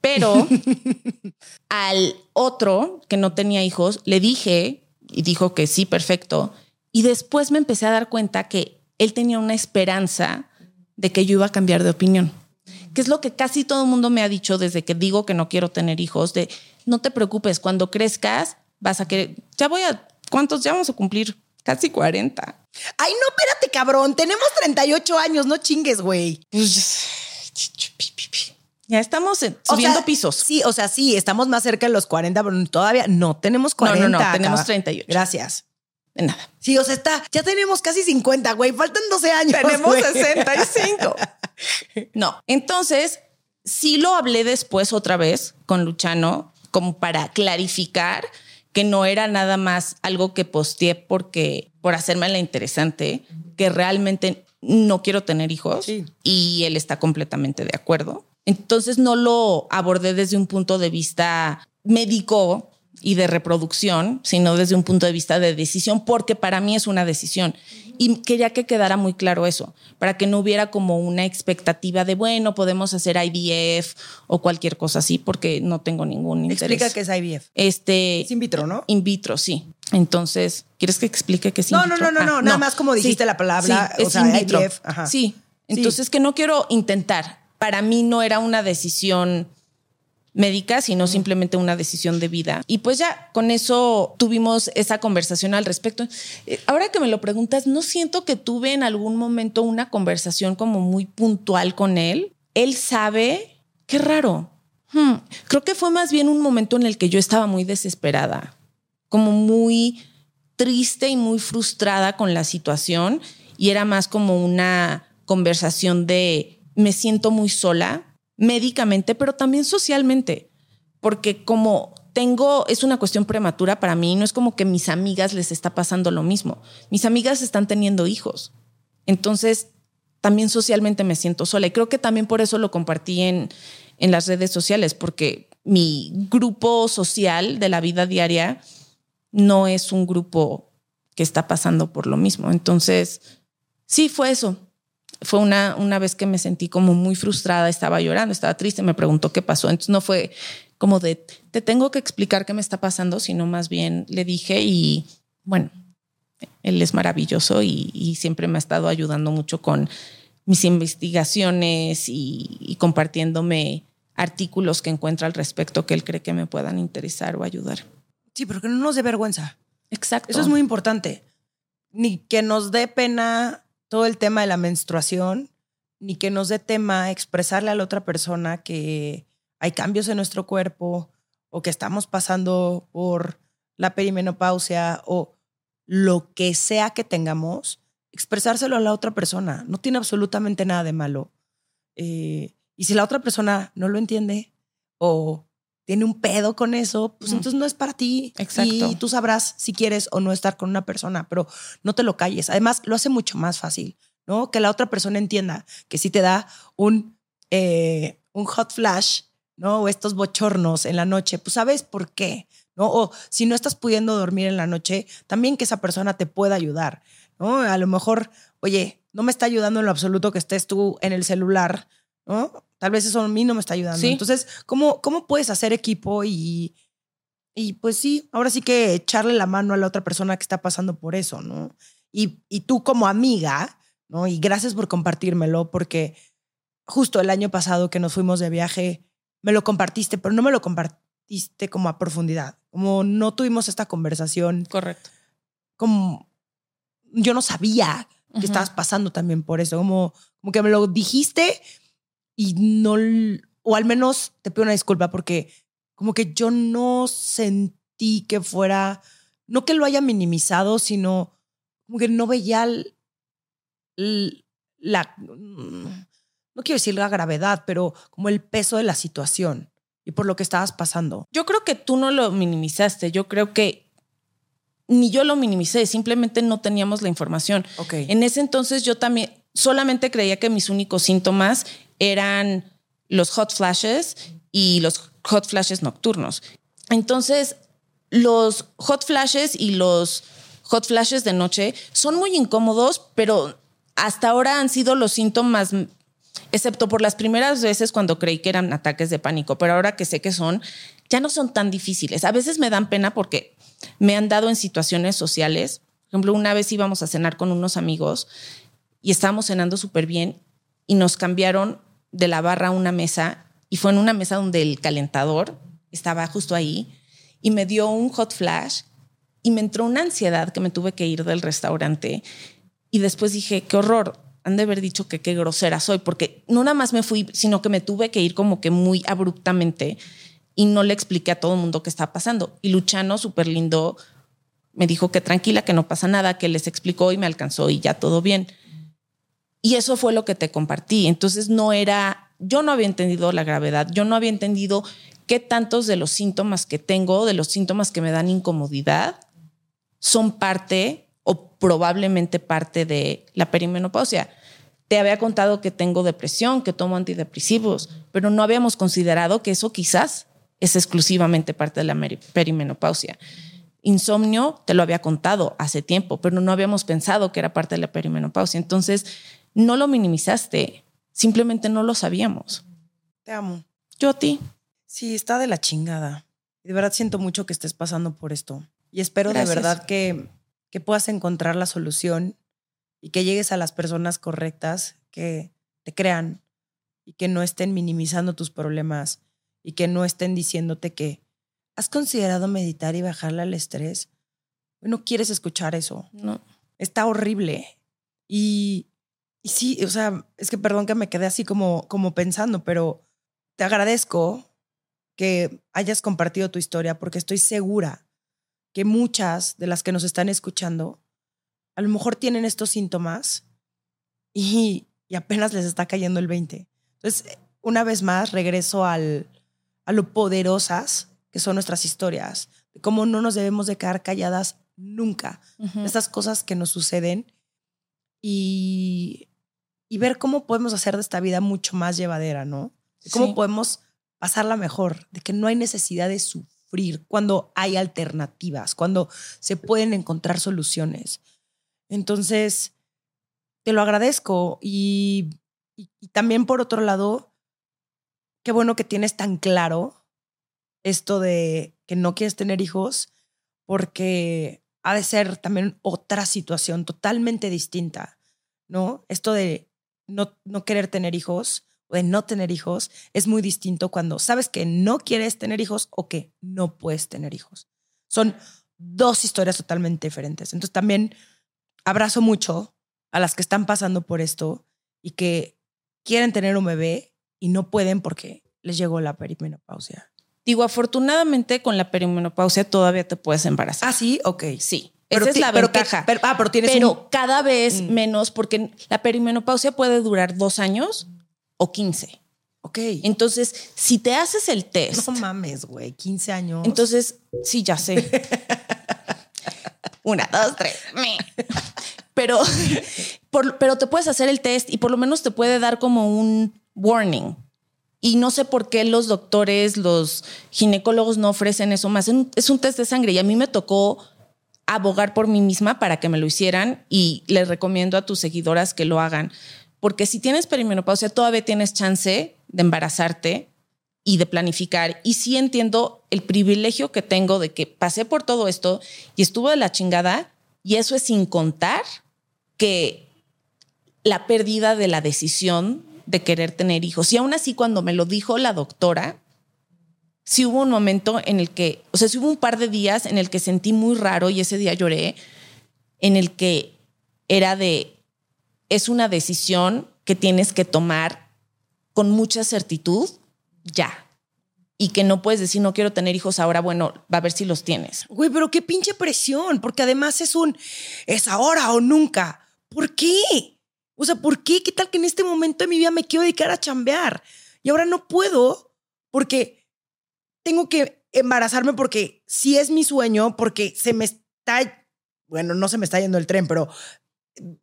Pero al otro que no tenía hijos, le dije y dijo que sí, perfecto. Y después me empecé a dar cuenta que él tenía una esperanza de que yo iba a cambiar de opinión, que es lo que casi todo el mundo me ha dicho desde que digo que no quiero tener hijos, de no te preocupes, cuando crezcas vas a querer, ya voy a, ¿cuántos ya vamos a cumplir? Casi 40. Ay, no, espérate, cabrón, tenemos 38 años, no chingues, güey. Pues, ya estamos subiendo pisos. Sí, o sea, sí, estamos más cerca de los 40, pero todavía no tenemos 40. No, no, no, tenemos 38. Gracias. De nada. Sí, o sea, está, ya tenemos casi 50, güey, faltan 12 años. Tenemos 65. no, entonces sí lo hablé después otra vez con Luchano, como para clarificar que no era nada más algo que posteé porque por hacerme la interesante, que realmente no quiero tener hijos y él está completamente de acuerdo. Entonces no lo abordé desde un punto de vista médico y de reproducción, sino desde un punto de vista de decisión, porque para mí es una decisión. Y quería que quedara muy claro eso, para que no hubiera como una expectativa de, bueno, podemos hacer IVF o cualquier cosa así, porque no tengo ningún interés. Explica qué es IVF. Este, es in vitro, ¿no? In vitro, sí. Entonces, ¿quieres que explique qué es in no, vitro? No, no, no, no, nada más como dijiste la palabra, o sea, IVF. Sí, entonces que no quiero intentar para mí no era una decisión médica, sino simplemente una decisión de vida. Y pues ya con eso tuvimos esa conversación al respecto. Eh, ahora que me lo preguntas, no siento que tuve en algún momento una conversación como muy puntual con él. Él sabe, qué raro. Hmm, creo que fue más bien un momento en el que yo estaba muy desesperada, como muy triste y muy frustrada con la situación y era más como una conversación de me siento muy sola médicamente, pero también socialmente, porque como tengo, es una cuestión prematura para mí, no es como que mis amigas les está pasando lo mismo. Mis amigas están teniendo hijos. Entonces, también socialmente me siento sola. Y creo que también por eso lo compartí en, en las redes sociales, porque mi grupo social de la vida diaria no es un grupo que está pasando por lo mismo. Entonces, sí fue eso fue una, una vez que me sentí como muy frustrada, estaba llorando, estaba triste, me preguntó qué pasó. Entonces no fue como de, te tengo que explicar qué me está pasando, sino más bien le dije y bueno, él es maravilloso y, siempre me ha estado ayudando mucho con mis investigaciones y, y, compartiéndome artículos que encuentra al respecto que él cree que me puedan interesar o ayudar. Sí, pero que no nos dé vergüenza. Exacto. Eso es muy importante. Ni que nos dé pena todo el tema de la menstruación, ni que nos dé tema expresarle a la otra persona que hay cambios en nuestro cuerpo o que estamos pasando por la perimenopausia o lo que sea que tengamos, expresárselo a la otra persona. No tiene absolutamente nada de malo. Eh, y si la otra persona no lo entiende o tiene un pedo con eso, pues entonces no es para ti. Exacto. Y tú sabrás si quieres o no estar con una persona, pero no te lo calles. Además, lo hace mucho más fácil, ¿no? Que la otra persona entienda que si te da un, eh, un hot flash, ¿no? O estos bochornos en la noche, pues sabes por qué, ¿no? O si no estás pudiendo dormir en la noche, también que esa persona te pueda ayudar, ¿no? A lo mejor, oye, no me está ayudando en lo absoluto que estés tú en el celular, ¿no? Tal vez eso a mí no me está ayudando. Entonces, ¿cómo, ¿cómo puedes hacer equipo y, y pues sí, ahora sí que echarle la mano a la otra persona que está pasando por eso, ¿no? Y, y tú como amiga, ¿no? Y gracias por compartírmelo, porque justo el año pasado que nos fuimos de viaje, me lo compartiste, pero no me lo compartiste como a profundidad, como no tuvimos esta conversación. Correcto. Como yo no sabía que estabas pasando también por eso, como, como que me lo dijiste y no, o al menos te pido una disculpa porque como que yo no sentí que fuera, no que lo haya minimizado, sino como que no veía la, no quiero decir la gravedad, pero como el peso de la situación y por lo que estabas pasando. Yo creo que tú no lo minimizaste, yo creo que ni yo lo minimicé, simplemente no teníamos la información. Okay. En ese entonces yo también solamente creía que mis únicos síntomas eran los hot flashes y los hot flashes nocturnos. Entonces, los hot flashes y los hot flashes de noche son muy incómodos, pero hasta ahora han sido los síntomas, excepto por las primeras veces cuando creí que eran ataques de pánico, pero ahora que sé que son, ya no son tan difíciles. A veces me dan pena porque me han dado en situaciones sociales. Por ejemplo, una vez íbamos a cenar con unos amigos y estábamos cenando súper bien y nos cambiaron de la barra a una mesa y fue en una mesa donde el calentador estaba justo ahí y me dio un hot flash y me entró una ansiedad que me tuve que ir del restaurante y después dije, qué horror, han de haber dicho que qué grosera soy, porque no nada más me fui, sino que me tuve que ir como que muy abruptamente y no le expliqué a todo el mundo qué estaba pasando. Y Luchano, súper lindo, me dijo que tranquila, que no pasa nada, que les explicó y me alcanzó y ya todo bien. Y eso fue lo que te compartí. Entonces no era, yo no había entendido la gravedad, yo no había entendido qué tantos de los síntomas que tengo, de los síntomas que me dan incomodidad, son parte o probablemente parte de la perimenopausia. Te había contado que tengo depresión, que tomo antidepresivos, pero no habíamos considerado que eso quizás es exclusivamente parte de la perimenopausia. Insomnio, te lo había contado hace tiempo, pero no habíamos pensado que era parte de la perimenopausia. Entonces, no lo minimizaste, simplemente no lo sabíamos. Te amo. Yo a ti. Sí, está de la chingada. De verdad siento mucho que estés pasando por esto. Y espero de verdad que, que puedas encontrar la solución y que llegues a las personas correctas que te crean y que no estén minimizando tus problemas y que no estén diciéndote que has considerado meditar y bajarle al estrés. No quieres escuchar eso. No. Está horrible. Y y sí, o sea, es que perdón que me quedé así como, como pensando, pero te agradezco que hayas compartido tu historia porque estoy segura que muchas de las que nos están escuchando a lo mejor tienen estos síntomas y, y apenas les está cayendo el 20. Entonces, una vez más, regreso al, a lo poderosas que son nuestras historias, de cómo no nos debemos de quedar calladas nunca. Estas cosas que nos suceden y y ver cómo podemos hacer de esta vida mucho más llevadera, ¿no? cómo podemos pasarla mejor, de que no hay necesidad de sufrir cuando hay alternativas, cuando se pueden encontrar soluciones. Entonces, te lo agradezco y, y, y también por otro lado, qué bueno que tienes tan claro esto de que no quieres tener hijos, porque ha de ser también otra situación totalmente distinta, ¿no? Esto de no, no querer tener hijos o de no tener hijos es muy distinto cuando sabes que no quieres tener hijos o que no puedes tener hijos. Son dos historias totalmente diferentes. Entonces también abrazo mucho a las que están pasando por esto y que quieren tener un bebé y no pueden porque les llegó la perimenopausia. Digo, afortunadamente con la perimenopausia todavía te puedes embarazar. Ah, sí, ok. Sí. Esa es la ventaja. pero, ah, pero tienes pero cada vez mm. menos, porque la perimenopausia puede durar dos años o 15. Ok. Entonces, si te haces el test. No mames, güey, 15 años. Entonces, sí, ya sé. Una, dos, tres. pero, pero te puedes hacer el test y por lo menos te puede dar como un warning. Y no sé por qué los doctores, los ginecólogos no ofrecen eso más. Es un test de sangre y a mí me tocó abogar por mí misma para que me lo hicieran y les recomiendo a tus seguidoras que lo hagan. Porque si tienes perimenopausia, todavía tienes chance de embarazarte y de planificar. Y sí entiendo el privilegio que tengo de que pasé por todo esto y estuvo de la chingada. Y eso es sin contar que la pérdida de la decisión de querer tener hijos. Y aún así, cuando me lo dijo la doctora, sí hubo un momento en el que, o sea, sí hubo un par de días en el que sentí muy raro y ese día lloré, en el que era de, es una decisión que tienes que tomar con mucha certitud, ya. Y que no puedes decir, no quiero tener hijos ahora, bueno, va a ver si los tienes. Güey, pero qué pinche presión, porque además es un, es ahora o nunca. ¿Por qué? O sea, ¿por qué? ¿Qué tal que en este momento de mi vida me quiero dedicar a chambear? Y ahora no puedo porque tengo que embarazarme porque sí es mi sueño, porque se me está, bueno, no se me está yendo el tren, pero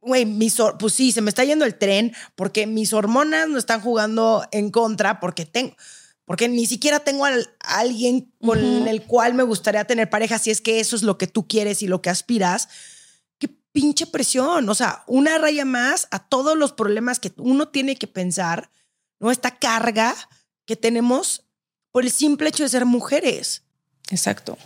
güey, mis, pues sí, se me está yendo el tren porque mis hormonas no están jugando en contra, porque tengo, porque ni siquiera tengo a alguien con el cual me gustaría tener pareja, si es que eso es lo que tú quieres y lo que aspiras. Qué pinche presión, o sea, una raya más a todos los problemas que uno tiene que pensar, ¿no? Esta carga que tenemos por el simple hecho de ser mujeres. Exacto.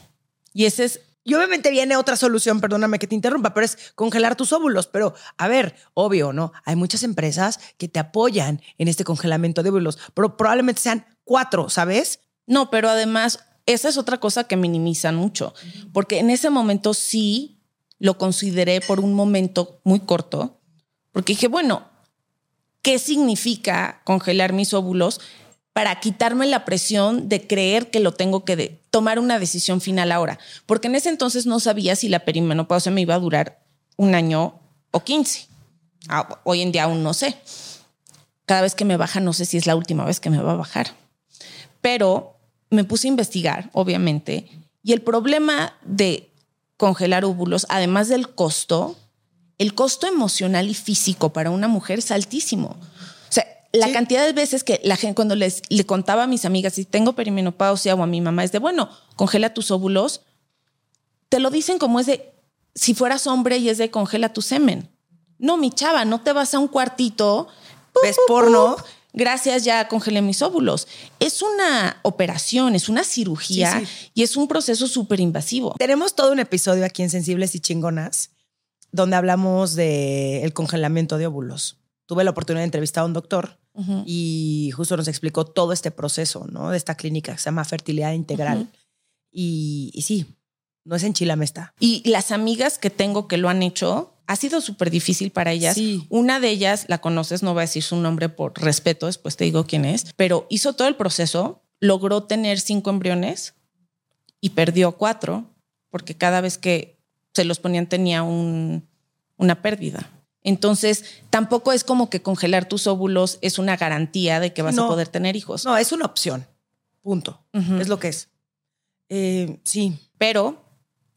Y ese es y obviamente viene otra solución, perdóname que te interrumpa, pero es congelar tus óvulos. Pero, a ver, obvio, ¿no? Hay muchas empresas que te apoyan en este congelamiento de óvulos, pero probablemente sean cuatro, ¿sabes? No, pero además, esa es otra cosa que minimizan mucho, porque en ese momento sí lo consideré por un momento muy corto, porque dije, bueno, ¿qué significa congelar mis óvulos? Para quitarme la presión de creer que lo tengo que tomar una decisión final ahora. Porque en ese entonces no sabía si la perimenopausia me iba a durar un año o 15. Ah, hoy en día aún no sé. Cada vez que me baja, no sé si es la última vez que me va a bajar. Pero me puse a investigar, obviamente, y el problema de congelar óvulos, además del costo, el costo emocional y físico para una mujer es altísimo la cantidad de veces que la gente, cuando les le contaba a mis amigas si tengo perimenopausia o a mi mamá, es de bueno, congela tus óvulos, te lo dicen como es de si fueras hombre y es de congela tu semen. No, mi chava, no te vas a un cuartito. ¿Ves porno? Gracias, ya congelé mis óvulos. Es una operación, es una cirugía y es un proceso súper invasivo. Tenemos todo un episodio aquí en Sensibles y Chingonas donde hablamos del el congelamiento de óvulos. Tuve la oportunidad de entrevistar a un doctor y justo nos explicó todo este proceso, ¿no? De esta clínica que se llama Fertilidad Integral. y, sí, no es en Chilamesta. Y las amigas que tengo que lo han hecho, ha sido súper difícil para ellas. Una de ellas, la conoces, no voy a decir su nombre por respeto, después te digo quién es, pero hizo todo el proceso, logró tener cinco embriones y perdió cuatro, porque cada vez que se los ponían tenía un, una pérdida. Entonces, tampoco es como que congelar tus óvulos es una garantía de que vas a poder tener hijos. No, es una opción. Punto. Es lo que es. Eh, sí. Pero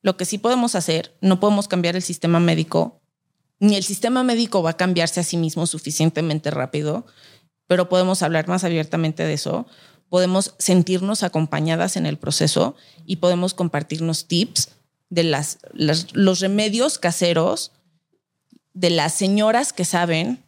lo que sí podemos hacer, no podemos cambiar el sistema médico, ni el sistema médico va a cambiarse a sí mismo suficientemente rápido, pero podemos hablar más abiertamente de eso. Podemos sentirnos acompañadas en el proceso y podemos compartirnos tips de las los remedios caseros de las señoras que saben,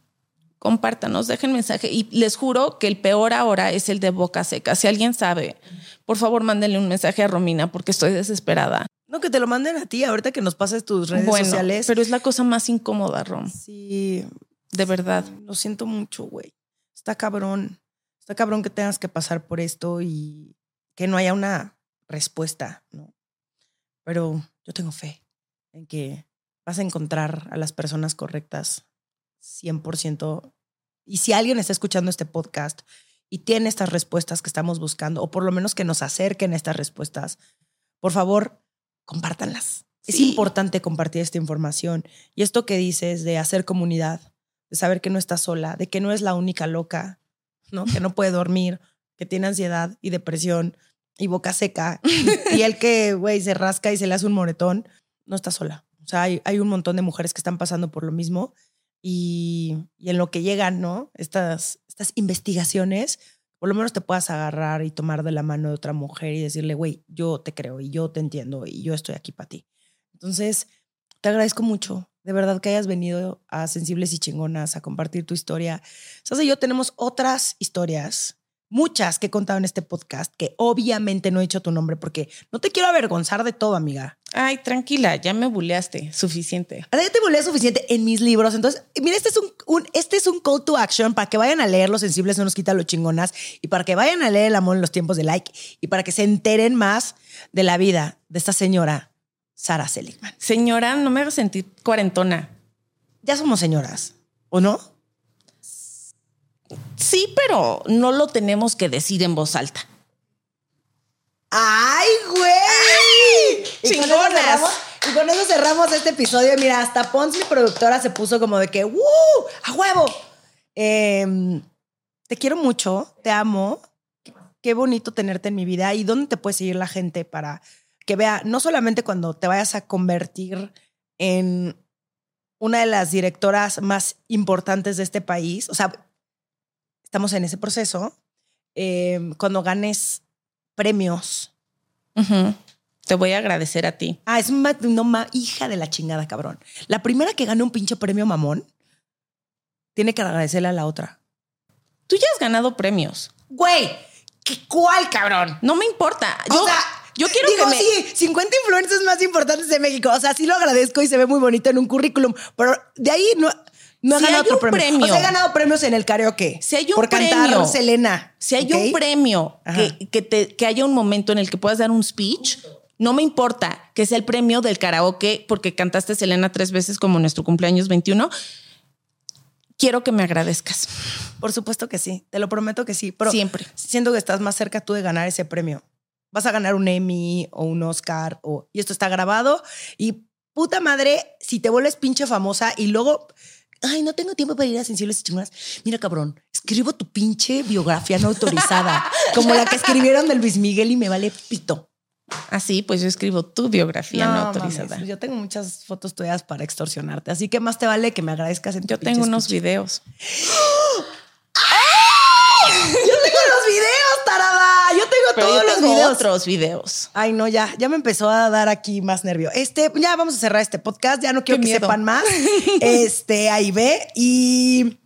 compártanos, dejen mensaje. Y les juro que el peor ahora es el de boca seca. Si alguien sabe, por favor, mándenle un mensaje a Romina porque estoy desesperada. No, que te lo manden a ti ahorita que nos pases tus redes bueno, sociales. Pero es la cosa más incómoda, Rom. Sí. De verdad. Lo siento mucho, güey. Está cabrón. Está cabrón que tengas que pasar por esto y que no haya una respuesta, ¿no? Pero yo tengo fe en que vas a encontrar a las personas correctas 100%. Y si alguien está escuchando este podcast y tiene estas respuestas que estamos buscando, o por lo menos que nos acerquen estas respuestas, por favor, compártanlas. Es importante compartir esta información. Y esto que dices de hacer comunidad, de saber que no estás sola, de que no es la única loca, ¿no? que no puede dormir, que tiene ansiedad y depresión y boca seca, y el que, güey, se rasca y se le hace un moretón, no está sola. O sea, hay, un montón de mujeres que están pasando por lo mismo y, en lo que llegan, ¿no? Estas, estas investigaciones, por lo menos te puedas agarrar y tomar de la mano de otra mujer y decirle, güey, yo te creo y yo te entiendo y yo estoy aquí para ti. Entonces, te agradezco mucho, de verdad que hayas venido a Sensibles y Chingonas a compartir tu historia. Sasa y yo tenemos otras historias muchas que he contado en este podcast, que obviamente no he dicho tu nombre porque no te quiero avergonzar de todo, amiga. Ay, tranquila, ya me buleaste suficiente. Ya te buleé suficiente en mis libros. Entonces, mira, este es un, este es un call to action para que vayan a leer Los Sensibles no nos quita los chingonas y para que vayan a leer El amor en los tiempos de like y para que se enteren más de la vida de esta señora, Sara Seligman. Señora, no me hagas sentir cuarentona. Ya somos señoras, ¿o no? Sí, pero no lo tenemos que decir en voz alta. ¡Ay, güey! Y Chingonas. y con eso cerramos este episodio. Mira, hasta Pons, mi productora, se puso como de que ¡Uh! ¡A huevo! Em, te quiero mucho, te amo. Qué bonito tenerte en mi vida. ¿Y dónde te puede seguir la gente para que vea, no solamente cuando te vayas a convertir en una de las directoras más importantes de este país, o sea, estamos en ese proceso, em, cuando ganes premios. Te voy a agradecer a ti. Ah, es una hija de la chingada, cabrón. La primera que gane un pinche premio mamón tiene que agradecerle a la otra. Tú ya has ganado premios. Güey, ¿qué- ¿cuál, cabrón? No me importa. Yo, o sea, yo quiero digo, que me... sí, 50 influencers más importantes de México. O sea, sí lo agradezco y se ve muy bonito en un currículum, pero de ahí no, no he Si ganado hay otro un premio. premio. O sea, he ganado premios en el karaoke. Si hay un por cantar premio. Selena. Si hay un premio que, que, te- que haya un momento en el que puedas dar un speech, no me importa que sea el premio del karaoke porque cantaste Selena tres veces como nuestro cumpleaños 21. Quiero que me agradezcas. Por supuesto que sí, te lo prometo que sí. Pero Siempre. Siento que estás más cerca tú de ganar ese premio. Vas a ganar un Emmy o un Oscar o, y esto está grabado y puta madre, si te vuelves pinche famosa y luego, ay, no tengo tiempo para ir a sensibles y chingonas. Mira, cabrón, escribo tu pinche biografía no autorizada, como la que escribieron de Luis Miguel y me vale pito. Así, pues yo escribo tu biografía no, autorizada. mames, yo tengo muchas fotos tuyas para extorsionarte, así que más te vale que me agradezcas en tu Yo tengo unos videos. Yo tengo los videos, tarada. Yo tengo Pero todos yo los tengo videos. otros videos. Ay, no, ya, ya me empezó a dar aquí más nervio. Este, ya vamos a cerrar este podcast, ya no quiero Qué que miedo. sepan más. Este, ahí ve. Y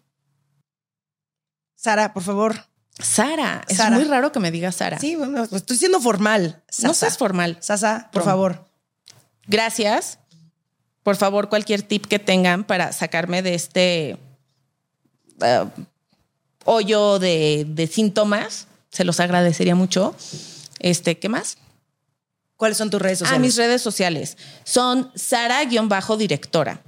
Sara, por favor. Sara, es Sara. muy raro que me digas Sara. Sí, bueno, pues estoy siendo formal. no Sasa. seas formal. Sasa, por Prom. favor. Gracias. Por favor, cualquier tip que tengan para sacarme de este eh, hoyo de, de síntomas, se los agradecería mucho. Este, ¿qué más? ¿Cuáles son tus redes Ah, sociales? mis redes sociales son Sara-directora.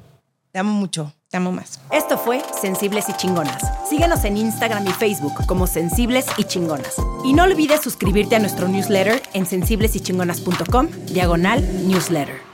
Te amo mucho. Te amo más. Esto fue Sensibles y Chingonas. Síguenos en Instagram y Facebook como Sensibles y Chingonas. Y no olvides suscribirte a nuestro newsletter en sensiblesychingonas.com, diagonal newsletter.